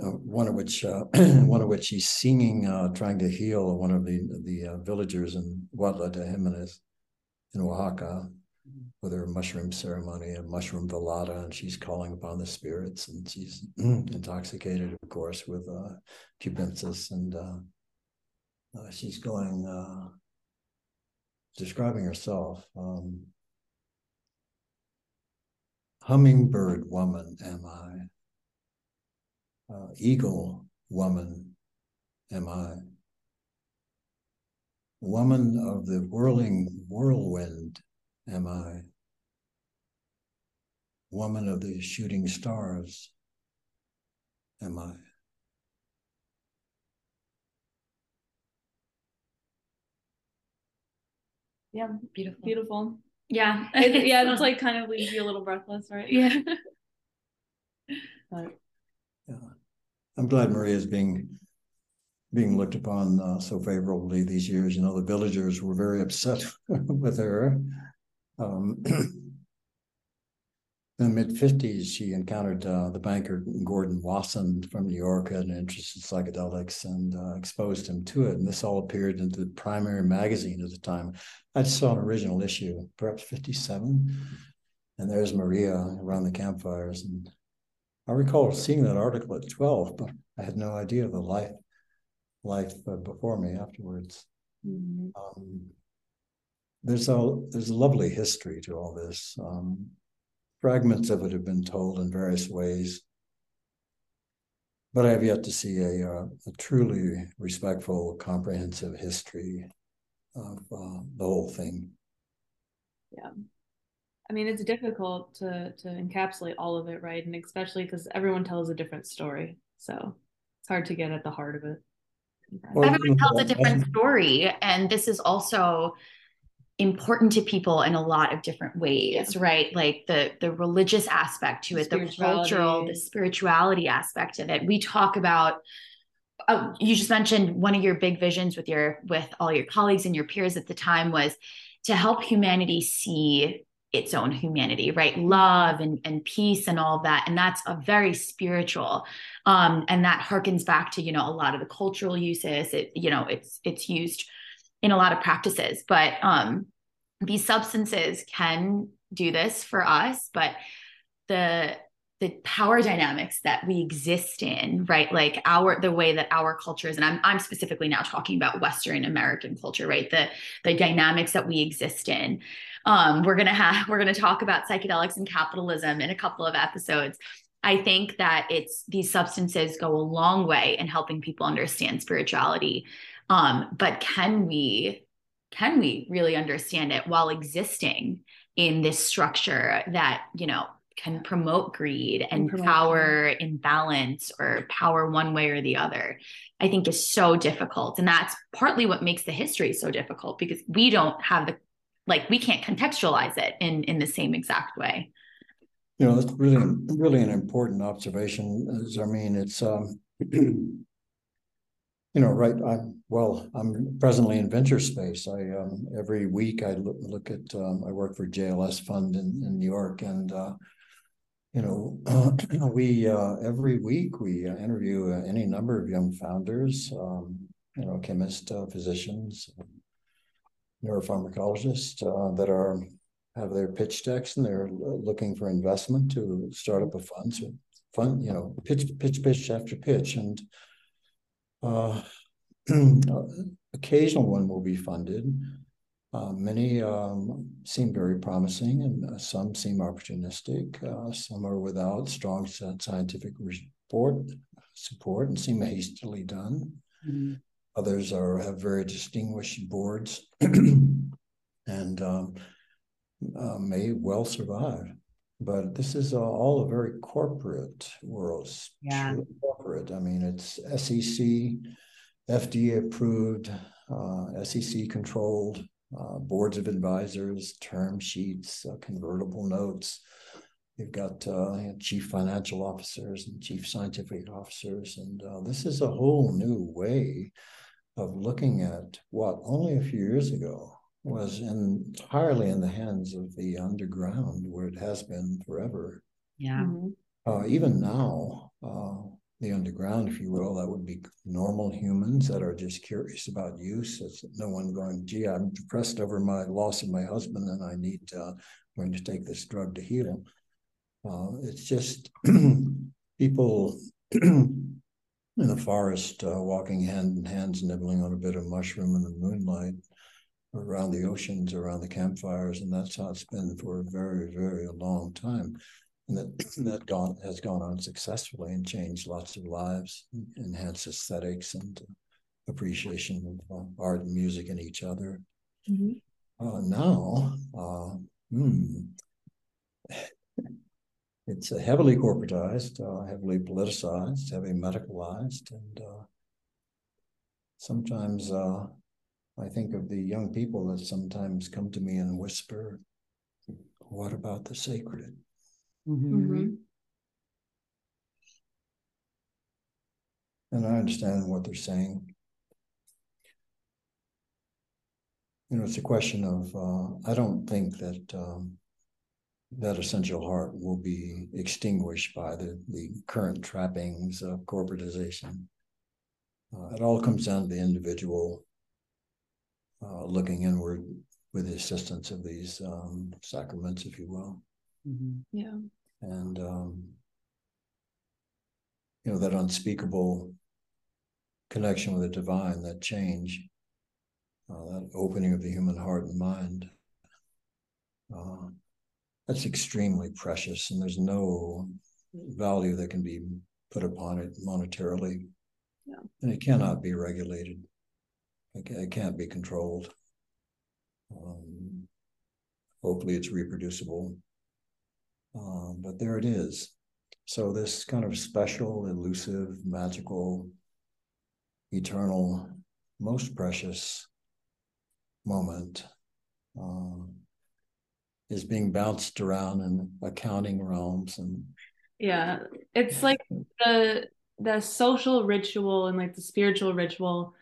uh, one of which uh, <clears throat> one of which he's singing, uh, trying to heal one of the the uh, villagers in Huautla de Jimenez in Oaxaca with her mushroom ceremony, a mushroom velada, and she's calling upon the spirits, and she's <clears throat> intoxicated, of course, with uh, and uh, uh, she's going, uh, describing herself. Um, Hummingbird woman am I. Uh, eagle woman am I. Woman of the whirling whirlwind am I. Woman of the shooting stars am I. Yeah. Beautiful. Beautiful. Yeah. <laughs> It, yeah, it's <laughs> like kind of leaves you a little breathless, right? yeah. But <laughs> Yeah. I'm glad Maria is being being looked upon uh, so favorably these years. You know, the villagers were very upset with her. Um, <clears throat> in the mid 50s, she encountered uh, the banker Gordon Wasson from New York, had an interest in psychedelics, and uh, exposed him to it. And this all appeared in the primary magazine at the time. I saw an original issue, perhaps 57. And there's Maria around the campfires. And I recall seeing that article at 12, but I had no idea of the life life uh, before me afterwards. mhm. Um, there's a there's a lovely history to all this. Um, fragments of it have been told in various ways, but I have yet to see a, uh, a truly respectful, comprehensive history of uh, the whole thing. Yeah. I mean, it's difficult to to encapsulate all of it, right? And especially because everyone tells a different story, so it's hard to get at the heart of it. Well, Everyone tells a different story. And this is also important to people in a lot of different ways, right? Like the the religious aspect to it, the cultural, the spirituality aspect of it. We talk about oh, you just mentioned one of your big visions with your with all your colleagues and your peers at the time was to help humanity see its own humanity right? Love and, and peace and all that. And that's a very spiritual um and that harkens back to you know a lot of the cultural uses. It you know it's it's used in a lot of practices but um these substances can do this for us but the the power dynamics that we exist in right? Like our the way that our cultures and I'm I'm specifically now talking about western american culture right? The the dynamics that we exist in. Um we're to have <laughs> we're to talk about psychedelics and capitalism in a couple of episodes. I think that it's these substances go a long way in helping people understand spirituality. Um, but can we can we really understand it while existing in this structure that you know can promote greed and promote power imbalance or power one way or the other i think is so difficult. And that's partly what makes the history so difficult because we don't have the like we can't contextualize it in in the same exact way. You know, that's really, really an important observation. Is I mean, it's um, <clears throat> you know, right. I'm well. I'm presently in venture space. I um, every week I look, look at. Um, I work for JLS Fund in, in New York, and uh, you know, <clears throat> we uh, every week we uh, interview uh, any number of young founders. Um, you know, chemists, uh, physicians, neuropharmacologists uh, that are have their pitch decks and they're looking for investment to start up a fund. So fund, you know, pitch, pitch, pitch after pitch, and uh, <clears throat> occasional one will be funded. Uh, many um, seem very promising, and uh, some seem opportunistic. Uh, some are without strong scientific report support and seem hastily done. Mhm. Others are have very distinguished boards, <clears throat> and um, uh, may well survive. But this is uh, all a very corporate world. Yeah. Corporate. I mean, it's SEC, FDA approved, uh, SEC controlled, uh, boards of advisors, term sheets, uh, convertible notes. You've got uh, chief financial officers and chief scientific officers, and uh, this is a whole new way of looking at what only a few years ago was entirely in the hands of the underground, where it has been forever. Yeah. Mhm. Uh, even now, uh, the underground, if you will, that would be normal humans that are just curious about use. It's no one going, gee, I'm depressed over my loss of my husband and I need, uh, going to take this drug to heal. Uh, it's just <clears throat> people <clears throat> in the forest uh, walking hand in hands, nibbling on a bit of mushroom in the moonlight around the oceans, around the campfires, and that's how it's been for a very, very long time. And that <clears throat> that gone has gone on successfully and changed lots of lives, enhanced aesthetics and appreciation of uh, art and music in each other. Mhm. Uh, now, uh, hmm, it's uh, heavily corporatized, uh, heavily politicized, heavily medicalized, and uh, sometimes uh, I think of the young people that sometimes come to me and whisper, "What about the sacred?" Mhm. Mhm. And I understand what they're saying. You know, it's a question of, uh, I don't think that, um, that essential heart will be extinguished by the, the current trappings of corporatization. Uh, it all comes down to the individual uh, looking inward with the assistance of these um, sacraments, if you will. Mhm. Yeah. and um, you know that unspeakable connection with the divine, that change, uh, that opening of the human heart and mind. Uh, that's extremely precious, and there's no value that can be put upon it monetarily, Yeah. and it cannot be regulated. It, can't be controlled. Um, hopefully, it's reproducible. Uh, but there it is. So this kind of special, elusive, magical, eternal, most precious moment um, is being bounced around in accounting realms and Yeah. It's like the the social ritual and like the spiritual ritual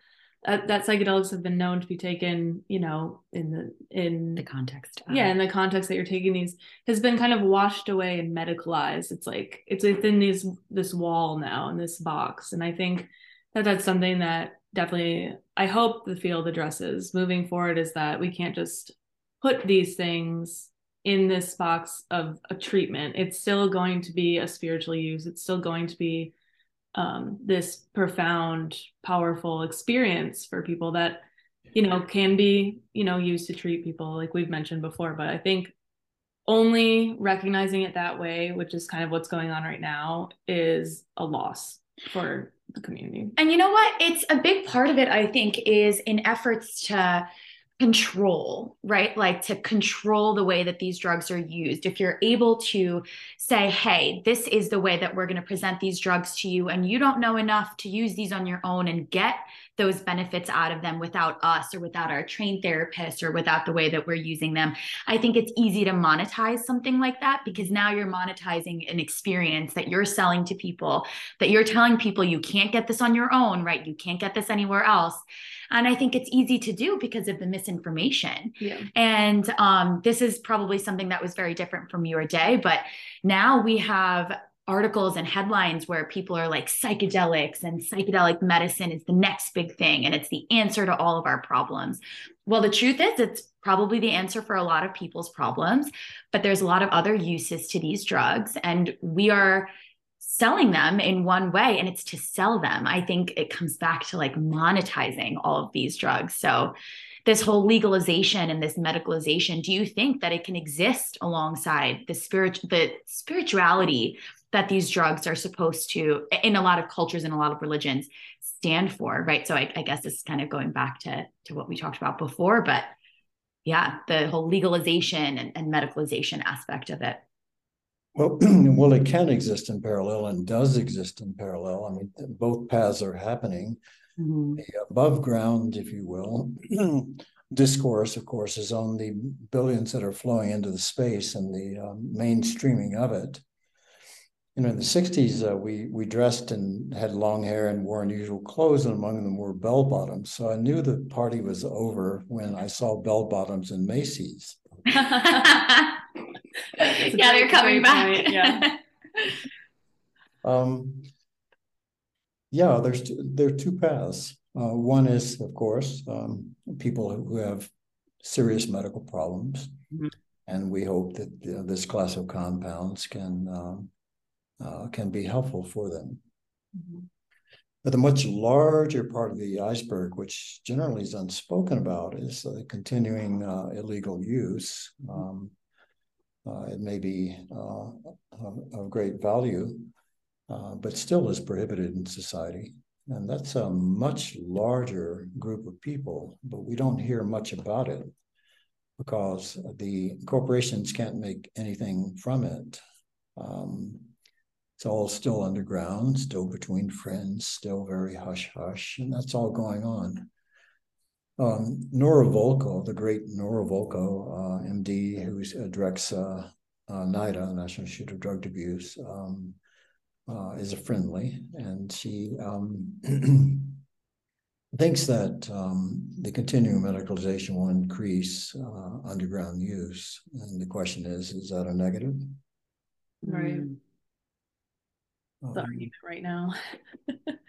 uh, that psychedelics have been known to be taken, you know, in the in The context. yeah in the context that you're taking these has been kind of washed away and medicalized it's like it's within these this wall now in this box and i think that that's something that definitely i hope the field addresses moving forward is that we can't just put these things in this box of a treatment. It's still going to be a spiritual use. It's still going to be um, this profound, powerful experience for people that, you know, can be, you know, used to treat people like we've mentioned before. But I think only recognizing it that way, which is kind of what's going on right now, is a loss for the community. And you know what? It's a big part of it, I think, is in efforts to control, right? Like to control the way that these drugs are used. If you're able to say, hey, this is the way that we're going to present these drugs to you, and you don't know enough to use these on your own and get those benefits out of them without us or without our trained therapists or without the way that we're using them. I think it's easy to monetize something like that because now you're monetizing an experience that you're selling to people, that you're telling people you can't get this on your own, right? You can't get this anywhere else. And I think it's easy to do because of the misinformation. Yeah. And um, this is probably something that was very different from your day, but now we have articles and headlines where people are like psychedelics and psychedelic medicine is the next big thing and it's the answer to all of our problems. Well, the truth is, it's probably the answer for a lot of people's problems, but there's a lot of other uses to these drugs. And we are selling them in one way, and it's to sell them. I think it comes back to like monetizing all of these drugs. So, this whole legalization and this medicalization do you think that it can exist alongside the spirit the spirituality that these drugs are supposed to, in a lot of cultures and a lot of religions, stand for, right? So I, I guess this is kind of going back to to what we talked about before, but yeah, the whole legalization and, and medicalization aspect of it. Well, <clears throat> well, it can exist in parallel and does exist in parallel. I mean, both paths are happening. Mm-hmm. The above ground, if you will, <clears throat> discourse, of course, is on the billions that are flowing into the space and the um, mainstreaming of it you know, in the 60s, uh, we we dressed and had long hair and wore unusual clothes, and among them were bell bottoms. So I knew the party was over when I saw bell bottoms in Macy's. <laughs> yeah, they're coming back. Point. Yeah. <laughs> um, yeah, there's two, there are two paths. Uh, one is, of course, um, people who have serious medical problems, mm-hmm. and we hope that you know, this class of compounds can um, uh, can be helpful for them. Mm-hmm. But the much larger part of the iceberg, which generally is unspoken about, is the continuing uh, illegal use. Um, uh, it may be uh, of, of, great value, uh, but still is prohibited in society. And that's a much larger group of people, but we don't hear much about it because the corporations can't make anything from it. Um, it's all still underground, still between friends, still very hush hush, and that's all going on. Um, Nora Volkow, the great Nora Volkow, uh, MD, who uh, directs uh, uh, NIDA, National Institute of Drug Abuse, um, uh, is a friendly, and she um, <clears throat> thinks that um, the continuing medicalization will increase uh, underground use. And the question is, is that a negative? Right. Mm the um, argument right now.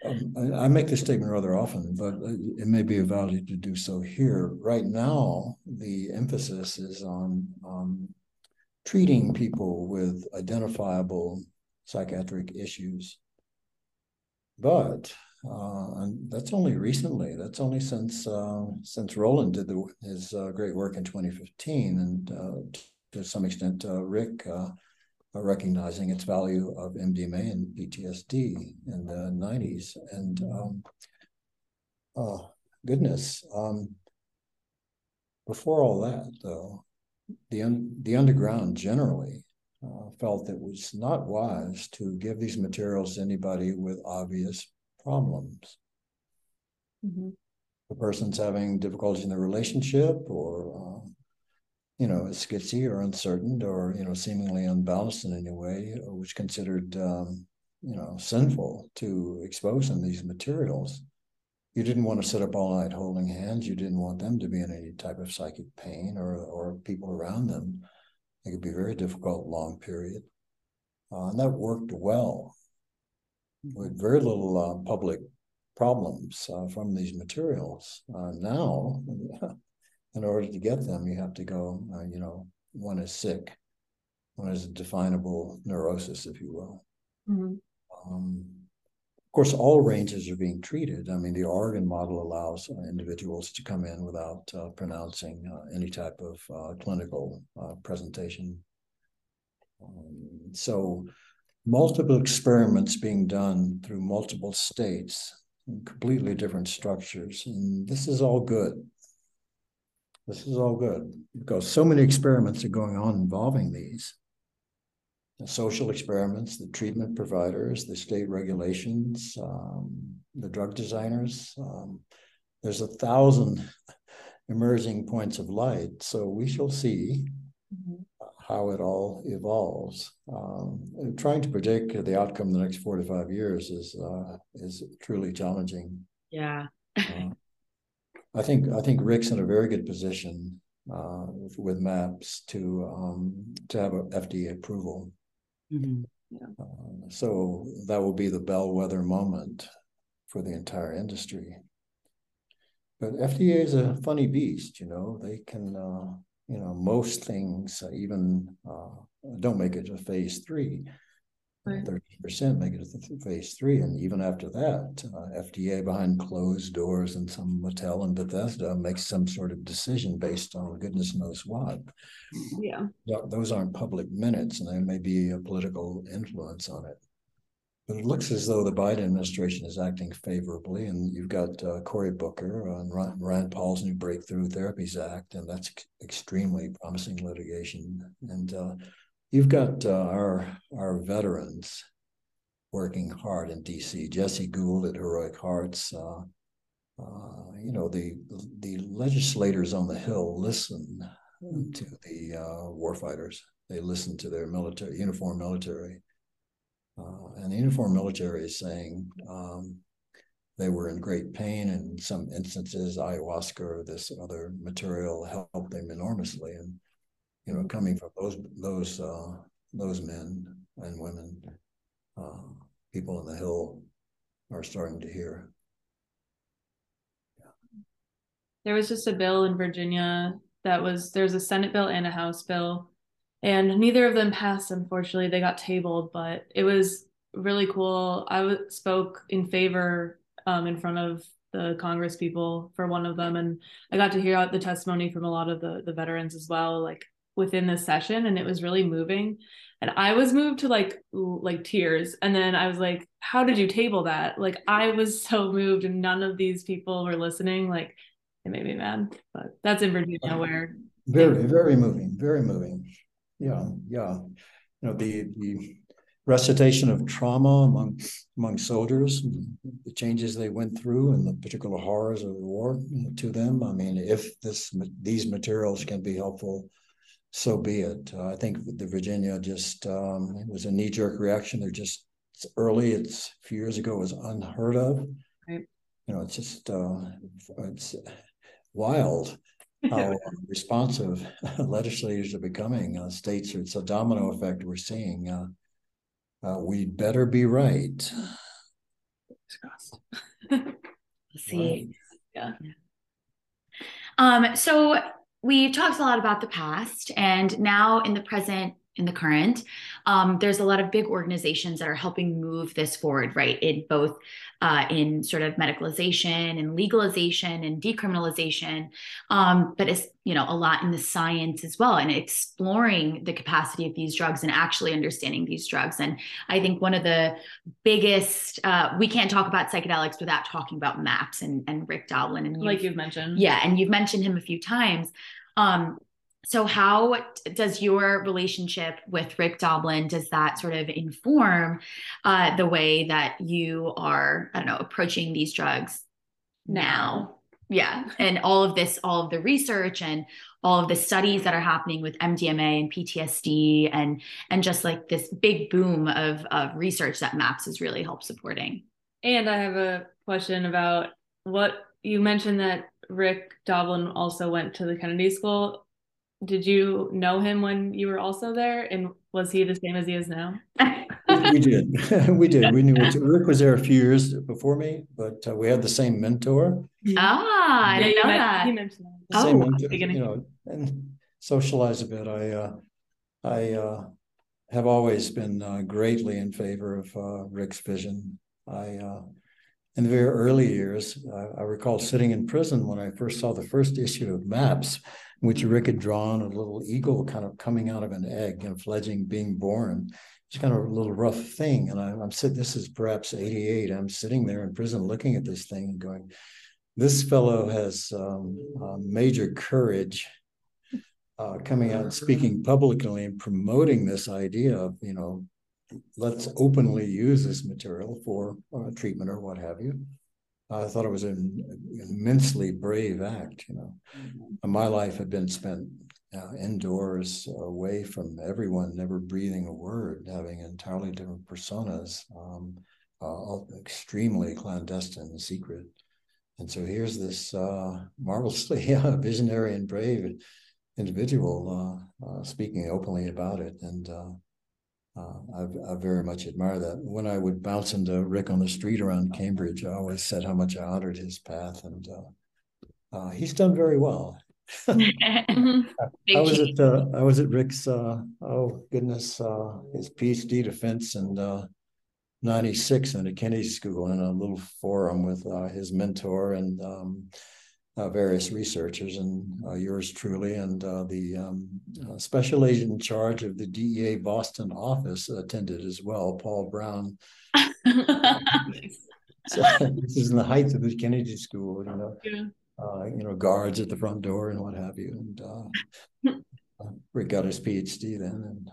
um, <laughs> I, I, make this statement rather often, but it may be value to do so here. Right now, the emphasis is on um, treating people with identifiable psychiatric issues. But uh, and that's only recently. That's only since uh, since Roland did the, his uh, great work in 2015, and uh, to some extent, uh, Rick uh, recognizing its value of MDMA and PTSD in the 90s. And um, oh, goodness, um, before all that, though, the, un- the underground generally uh, felt it was not wise to give these materials to anybody with obvious problems. Mm-hmm. The person's having difficulties in the relationship or you know, skitsy or uncertain or, you know, seemingly unbalanced in any way, was considered, um, you know, sinful to expose them these materials. You didn't want to sit up all night holding hands. You didn't want them to be in any type of psychic pain or, or people around them. It could be very difficult, long period. Uh, and that worked well with very little uh, public problems uh, from these materials. Uh, now, <laughs> in order to get them, you have to go, uh, you know, one is sick, one is a definable neurosis, if you will. Mhm. Um, of course, all ranges are being treated. I mean, the Oregon model allows uh, individuals to come in without uh, pronouncing uh, any type of uh, clinical uh, presentation. Um, so, multiple experiments being done through multiple states, completely different structures, and this is all good. This is all good because so many experiments are going on involving these the social experiments, the treatment providers, the state regulations, um, the drug designers. Um, there's a thousand <laughs> emerging points of light. So we shall see Mhm. how it all evolves. Um, trying to predict the outcome in the next four to five years is uh, is truly challenging. Yeah. Uh, I think I think Rick's in a very good position uh, with, with MAPS to um, to have a FDA approval. Mhm. Uh, so that will be the bellwether moment for the entire industry. But FDA is a funny beast, you know. They can, uh, you know, most things uh, even uh, don't make it to phase three. Right. Thirty percent make it to phase three, and even after that, uh, FDA behind closed doors in some motel in Bethesda makes some sort of decision based on goodness knows what. Yeah. Yeah, those aren't public minutes, and there may be a political influence on it. But it looks as though the Biden administration is acting favorably, and you've got uh, Cory Booker on Rand, Rand Paul's new Breakthrough Therapies Act, and that's ex- extremely promising litigation. And uh, you've got uh, our our veterans working hard in D.C. Jesse Gould at Heroic Hearts. Uh, uh, you know the the legislators on the Hill listen to the uh, warfighters. They listen to their military uniform military, uh, and the uniform military is saying um, they were in great pain. In some instances, ayahuasca or this other material helped them enormously. And you know, coming from those those uh, those men and women, uh, people in the Hill are starting to hear. There was just a bill in Virginia that was there's a Senate bill and a House bill, and neither of them passed. Unfortunately, they got tabled, but it was really cool. I w- spoke in favor um, in front of the Congress people for one of them, and I got to hear out the testimony from a lot of the the veterans as well, like within this session, and it was really moving. And I was moved to like like tears, and then I was like, "How did you table that?" Like I was <laughs> so moved, and none of these people were listening. Like it made me mad, but that's in Virginia uh-huh. where Very, very moving, very moving. Yeah, yeah. You know, the the recitation of trauma among among soldiers, the changes they went through, and the particular horrors of the war to them. I mean, if this these materials can be helpful, so be it. Uh, I think the Virginia just um, it was a knee jerk reaction. They're just it's early. It's a few years ago it was unheard of. Right. You know, it's just uh, it's wild <laughs> how responsive <laughs> legislators are becoming. Uh, states, it's a domino effect we're seeing. Uh, uh, we better be right. <laughs> Let's see. Yeah. Um, so we talked a lot about the past, and now in the present, in the current, um, there's a lot of big organizations that are helping move this forward, right? In both uh, in sort of medicalization and legalization and decriminalization, um, but it's you know a lot in the science as well, and exploring the capacity of these drugs and actually understanding these drugs. And I think one of the biggest uh, we can't talk about psychedelics without talking about MAPS and, and Rick Doblin and like you've- you've mentioned. yeah, and you've mentioned him a few times. Um, so how does your relationship with Rick Doblin does that sort of inform uh, the way that you are, I don't know, approaching these drugs now? Yeah, and all of this, all of the research and all of the studies that are happening with MDMA and PTSD and and just like this big boom of of research that MAPS has really helped supporting. And I have a question about what you mentioned that Rick Doblin also went to the Kennedy School. Did you know him when you were also there? And was he the same as he is now? we did. <laughs> we did. We knew <laughs> each, Rick was there a few years before me, but uh, we had the same mentor. ah, I didn't know men- that. He mentioned that. The same Oh, mentor, you know, and socialize a bit. I uh, I uh, have always been uh, greatly in favor of uh, Rick's vision. I uh, in the very early years, I, I recall sitting in prison when I first saw the first issue of MAPS, in which Rick had drawn a little eagle kind of coming out of an egg and fledging, being born. It's kind of a little rough thing. And I, I'm sitting, this is perhaps 88. I'm sitting there in prison looking at this thing and going, this fellow has um, uh, major courage uh, coming out and speaking publicly and promoting this idea of, you know, let's openly use this material for uh, treatment or what have you. I thought it was an immensely brave act. You know, mm-hmm. my life had been spent uh, indoors, away from everyone, never breathing a word, having entirely different personas, um, uh, extremely clandestine and secret. And so here's this uh, marvelously <laughs> visionary and brave individual uh, uh, speaking openly about it. And uh, uh, I, I, very much admire that. When I would bounce into Rick on the street around Cambridge, I always said how much I honored his path, and uh, uh, he's done very well. <laughs> <laughs> I was at I was at Rick's oh goodness his PhD defense and 96 in a Kennedy School in a little forum with uh, his mentor and um, uh, various researchers and uh, yours truly and uh, the um, uh, special agent in charge of the DEA Boston office attended as well, Paul Brown. so <laughs> <laughs> this is in the height of the Kennedy School, you know. Yeah. Uh, you know, guards at the front door and what have you. And <laughs> Rick got his PhD then, and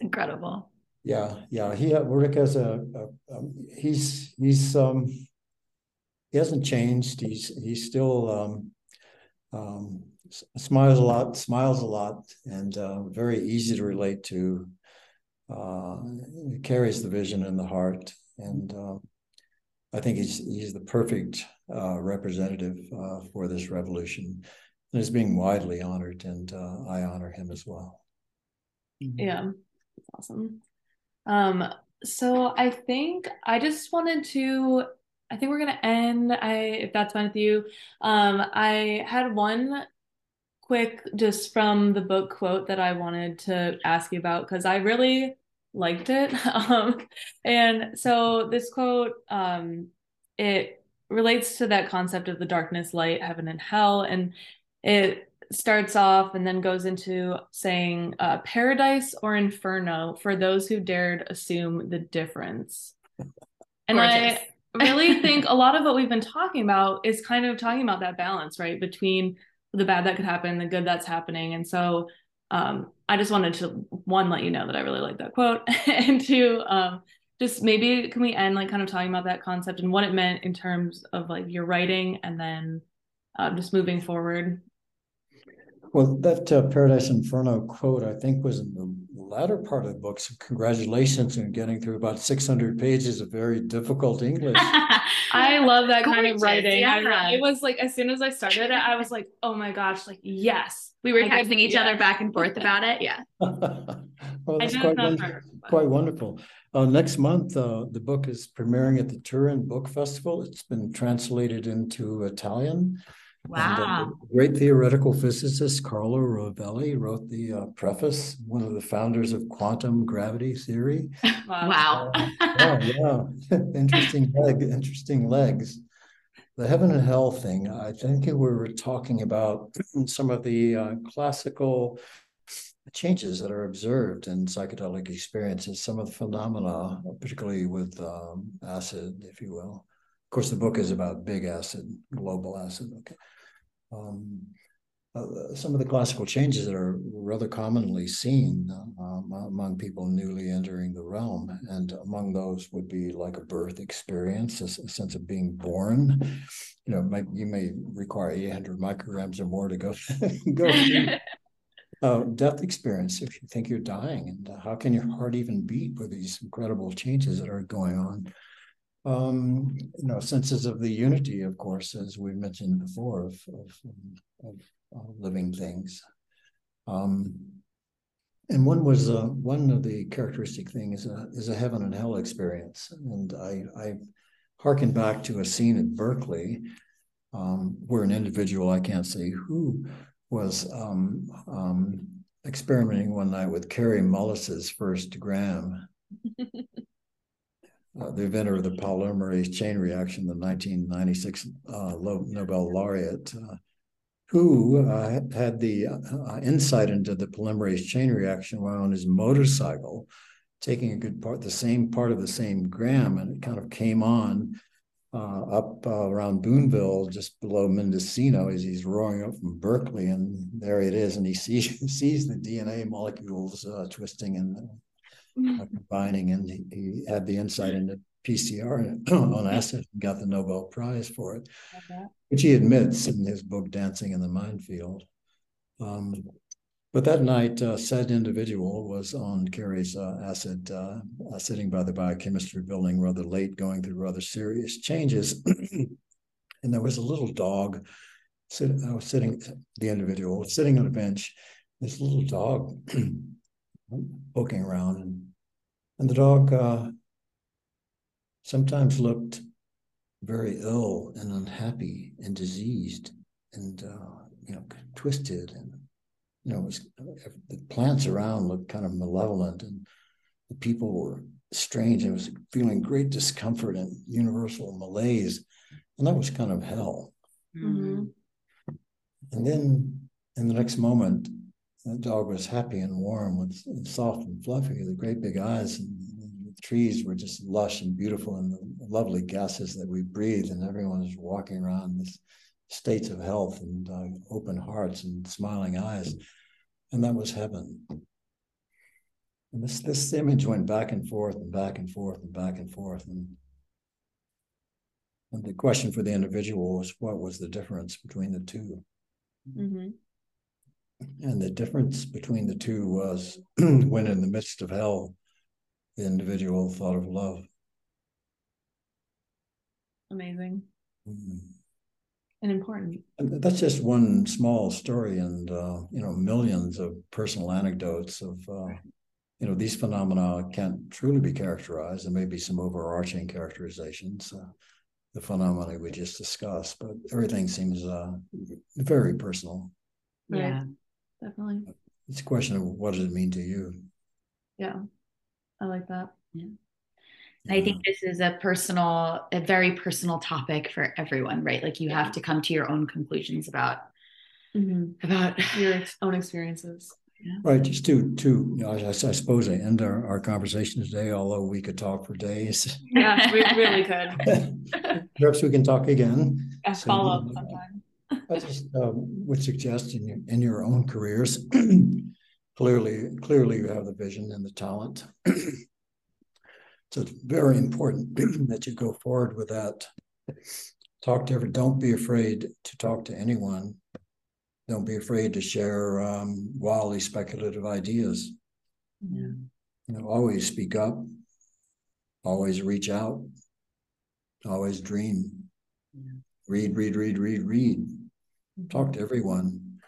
incredible. Yeah, yeah. He Rick has a, a um, he's he's um he hasn't changed. He's he's still um, um, smiles a lot, smiles a lot, and uh, very easy to relate to. Uh, carries the vision in the heart, and uh, I think he's he's the perfect uh, representative uh, for this revolution, and is being widely honored, and uh, I honor him as well. Yeah, awesome. Um, so I think I just wanted to I think we're gonna end. I if that's fine with you. Um, I had one quick just from the book quote that I wanted to ask you about because I really liked it. <laughs> Um, and so this quote, um, it relates to that concept of the darkness, light, heaven, and hell, and it starts off and then goes into saying uh, paradise or inferno for those who dared assume the difference. And Gorgeous. I really <laughs> think a lot of what we've been talking about is kind of talking about that balance, right? Between the bad that could happen, the good that's happening. And so um, I just wanted to one let you know that I really like that quote, <laughs> and two, um, just maybe can we end like kind of talking about that concept and what it meant in terms of like your writing, and then uh, just moving forward. Well, that uh, Paradise Inferno quote, I think, was in the latter part of the book. So congratulations on getting through about 600 pages of very difficult English. <laughs> I love that kind of writing. Yeah. I, it was like as soon as I started it, I was like, oh my gosh, like yes. We were texting each yeah. other back and forth about it. Yeah. <laughs> well, that's quite, wonderful. quite wonderful. Uh, next month, uh, the book is premiering at the Turin Book Festival. It's been translated into Italian. Wow. And, uh, great theoretical physicist Carlo Rovelli wrote the uh, preface, one of the founders of quantum gravity theory. <laughs> Wow. Uh, yeah, yeah. <laughs> interesting leg, interesting legs. The heaven and hell thing, I think we were talking about <clears throat> some of the uh, classical changes that are observed in psychedelic experiences, some of the phenomena, particularly with um, acid, if you will. Of course, the book is about big acid, global acid. Okay um, uh, some of the classical changes that are rather commonly seen um, among people newly entering the realm. And among those would be like a birth experience, a, a sense of being born. You know, might, you may require 800 micrograms or more to go, <laughs> go through. <laughs> Uh, death experience if you think you're dying and how can your heart even beat with these incredible changes that are going on um, you know, senses of the unity, of course, as we mentioned before, of, of, of uh, living things. Um, and one was uh, one of the characteristic things uh, is a heaven and hell experience, and I, I harken back to a scene at Berkeley um, where an individual I can't say who was um, um, experimenting one night with Kary Mullis's first gram. <laughs> Uh, the inventor of the polymerase chain reaction, the 1996 uh, Nobel laureate, uh, who uh, had the uh, insight into the polymerase chain reaction while on his motorcycle, taking a good part, the same part of the same gram, and it kind of came on up around Boonville, just below Mendocino, as he's roaring up from Berkeley, and there it is, and he <laughs> sees sees the DNA molecules twisting and combining, and he, he, had the insight into PCR <clears throat> on acid and got the Nobel Prize for it, which he admits in his book Dancing in the Minefield. Um, but that night, uh, said individual was on Kary's uh, acid, uh, uh, sitting by the biochemistry building rather late, going through rather serious changes. <clears throat> and there was a little dog sit, uh, sitting, the individual was sitting on a bench, this little dog <clears throat> poking around. And, and the dog uh, sometimes looked very ill and unhappy and diseased and, you know, twisted and you know, was, the plants around looked kind of malevolent and the people were strange. I was feeling great discomfort and universal malaise. And that was kind of hell. Mm-hmm. And then in the next moment, the dog was happy and warm with and soft and fluffy, the great big eyes and the trees were just lush and beautiful and the lovely gases that we breathe and everyone was walking around this states of health and uh, open hearts and smiling eyes. And that was heaven. And this, this image went back and forth and back and forth and back and forth. And, and the question for the individual was what was the difference between the 2 mm-hmm. And the difference between the two was <clears throat> when, in the midst of hell, the individual thought of love. Amazing. Mm-hmm and important. That's just one small story, and uh, you know, millions of personal anecdotes of uh, you know these phenomena can't truly be characterized. There may be some overarching characterizations, uh, the phenomena we just discussed, but everything seems uh, very personal. Yeah, definitely. It's a question of what does it mean to you. Yeah, I like that. Yeah. I think this is a personal, a very personal topic for everyone, right? Like you yeah. have to come to your own conclusions about mm-hmm. about your <laughs> own experiences. Yeah. Right. Just to to you know, I, I, suppose I end our, our conversation today, although we could talk for days. Yeah, we really could. <laughs> Perhaps we can talk again. A so, follow up sometime. I just uh, would suggest in your, in your own careers, <clears throat> clearly, clearly you have the vision and the talent. <clears throat> So it's very important <clears throat> that you go forward with that. Talk to every, don't be afraid to talk to anyone. Don't be afraid to share um, wildly speculative ideas. Yeah. You know, always speak up, always reach out, always dream. Yeah. Read, read, read, read, read. Talk to everyone.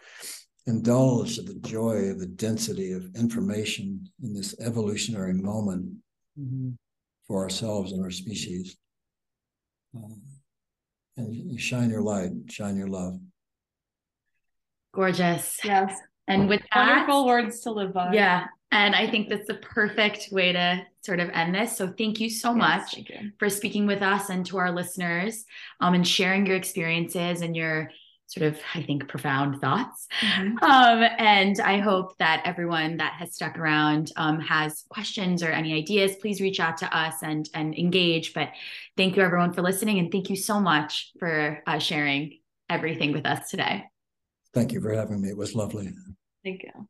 Indulge the joy of the density of information in this evolutionary moment. Mm-hmm for ourselves and our species. Um, and you shine your light, shine your love. Gorgeous. Yes. And with that, wonderful words to live by. Yeah. And I think that's the perfect way to sort of end this. So thank you so yes, much you. for speaking with us and to our listeners um, and sharing your experiences and your sort of, I think, profound thoughts. Mm-hmm. Um, and I hope that everyone that has stuck around um, has questions or any ideas. Please reach out to us and and engage. But thank you everyone for listening, and thank you so much for uh, sharing everything with us today. Thank you for having me. It was lovely. Thank you.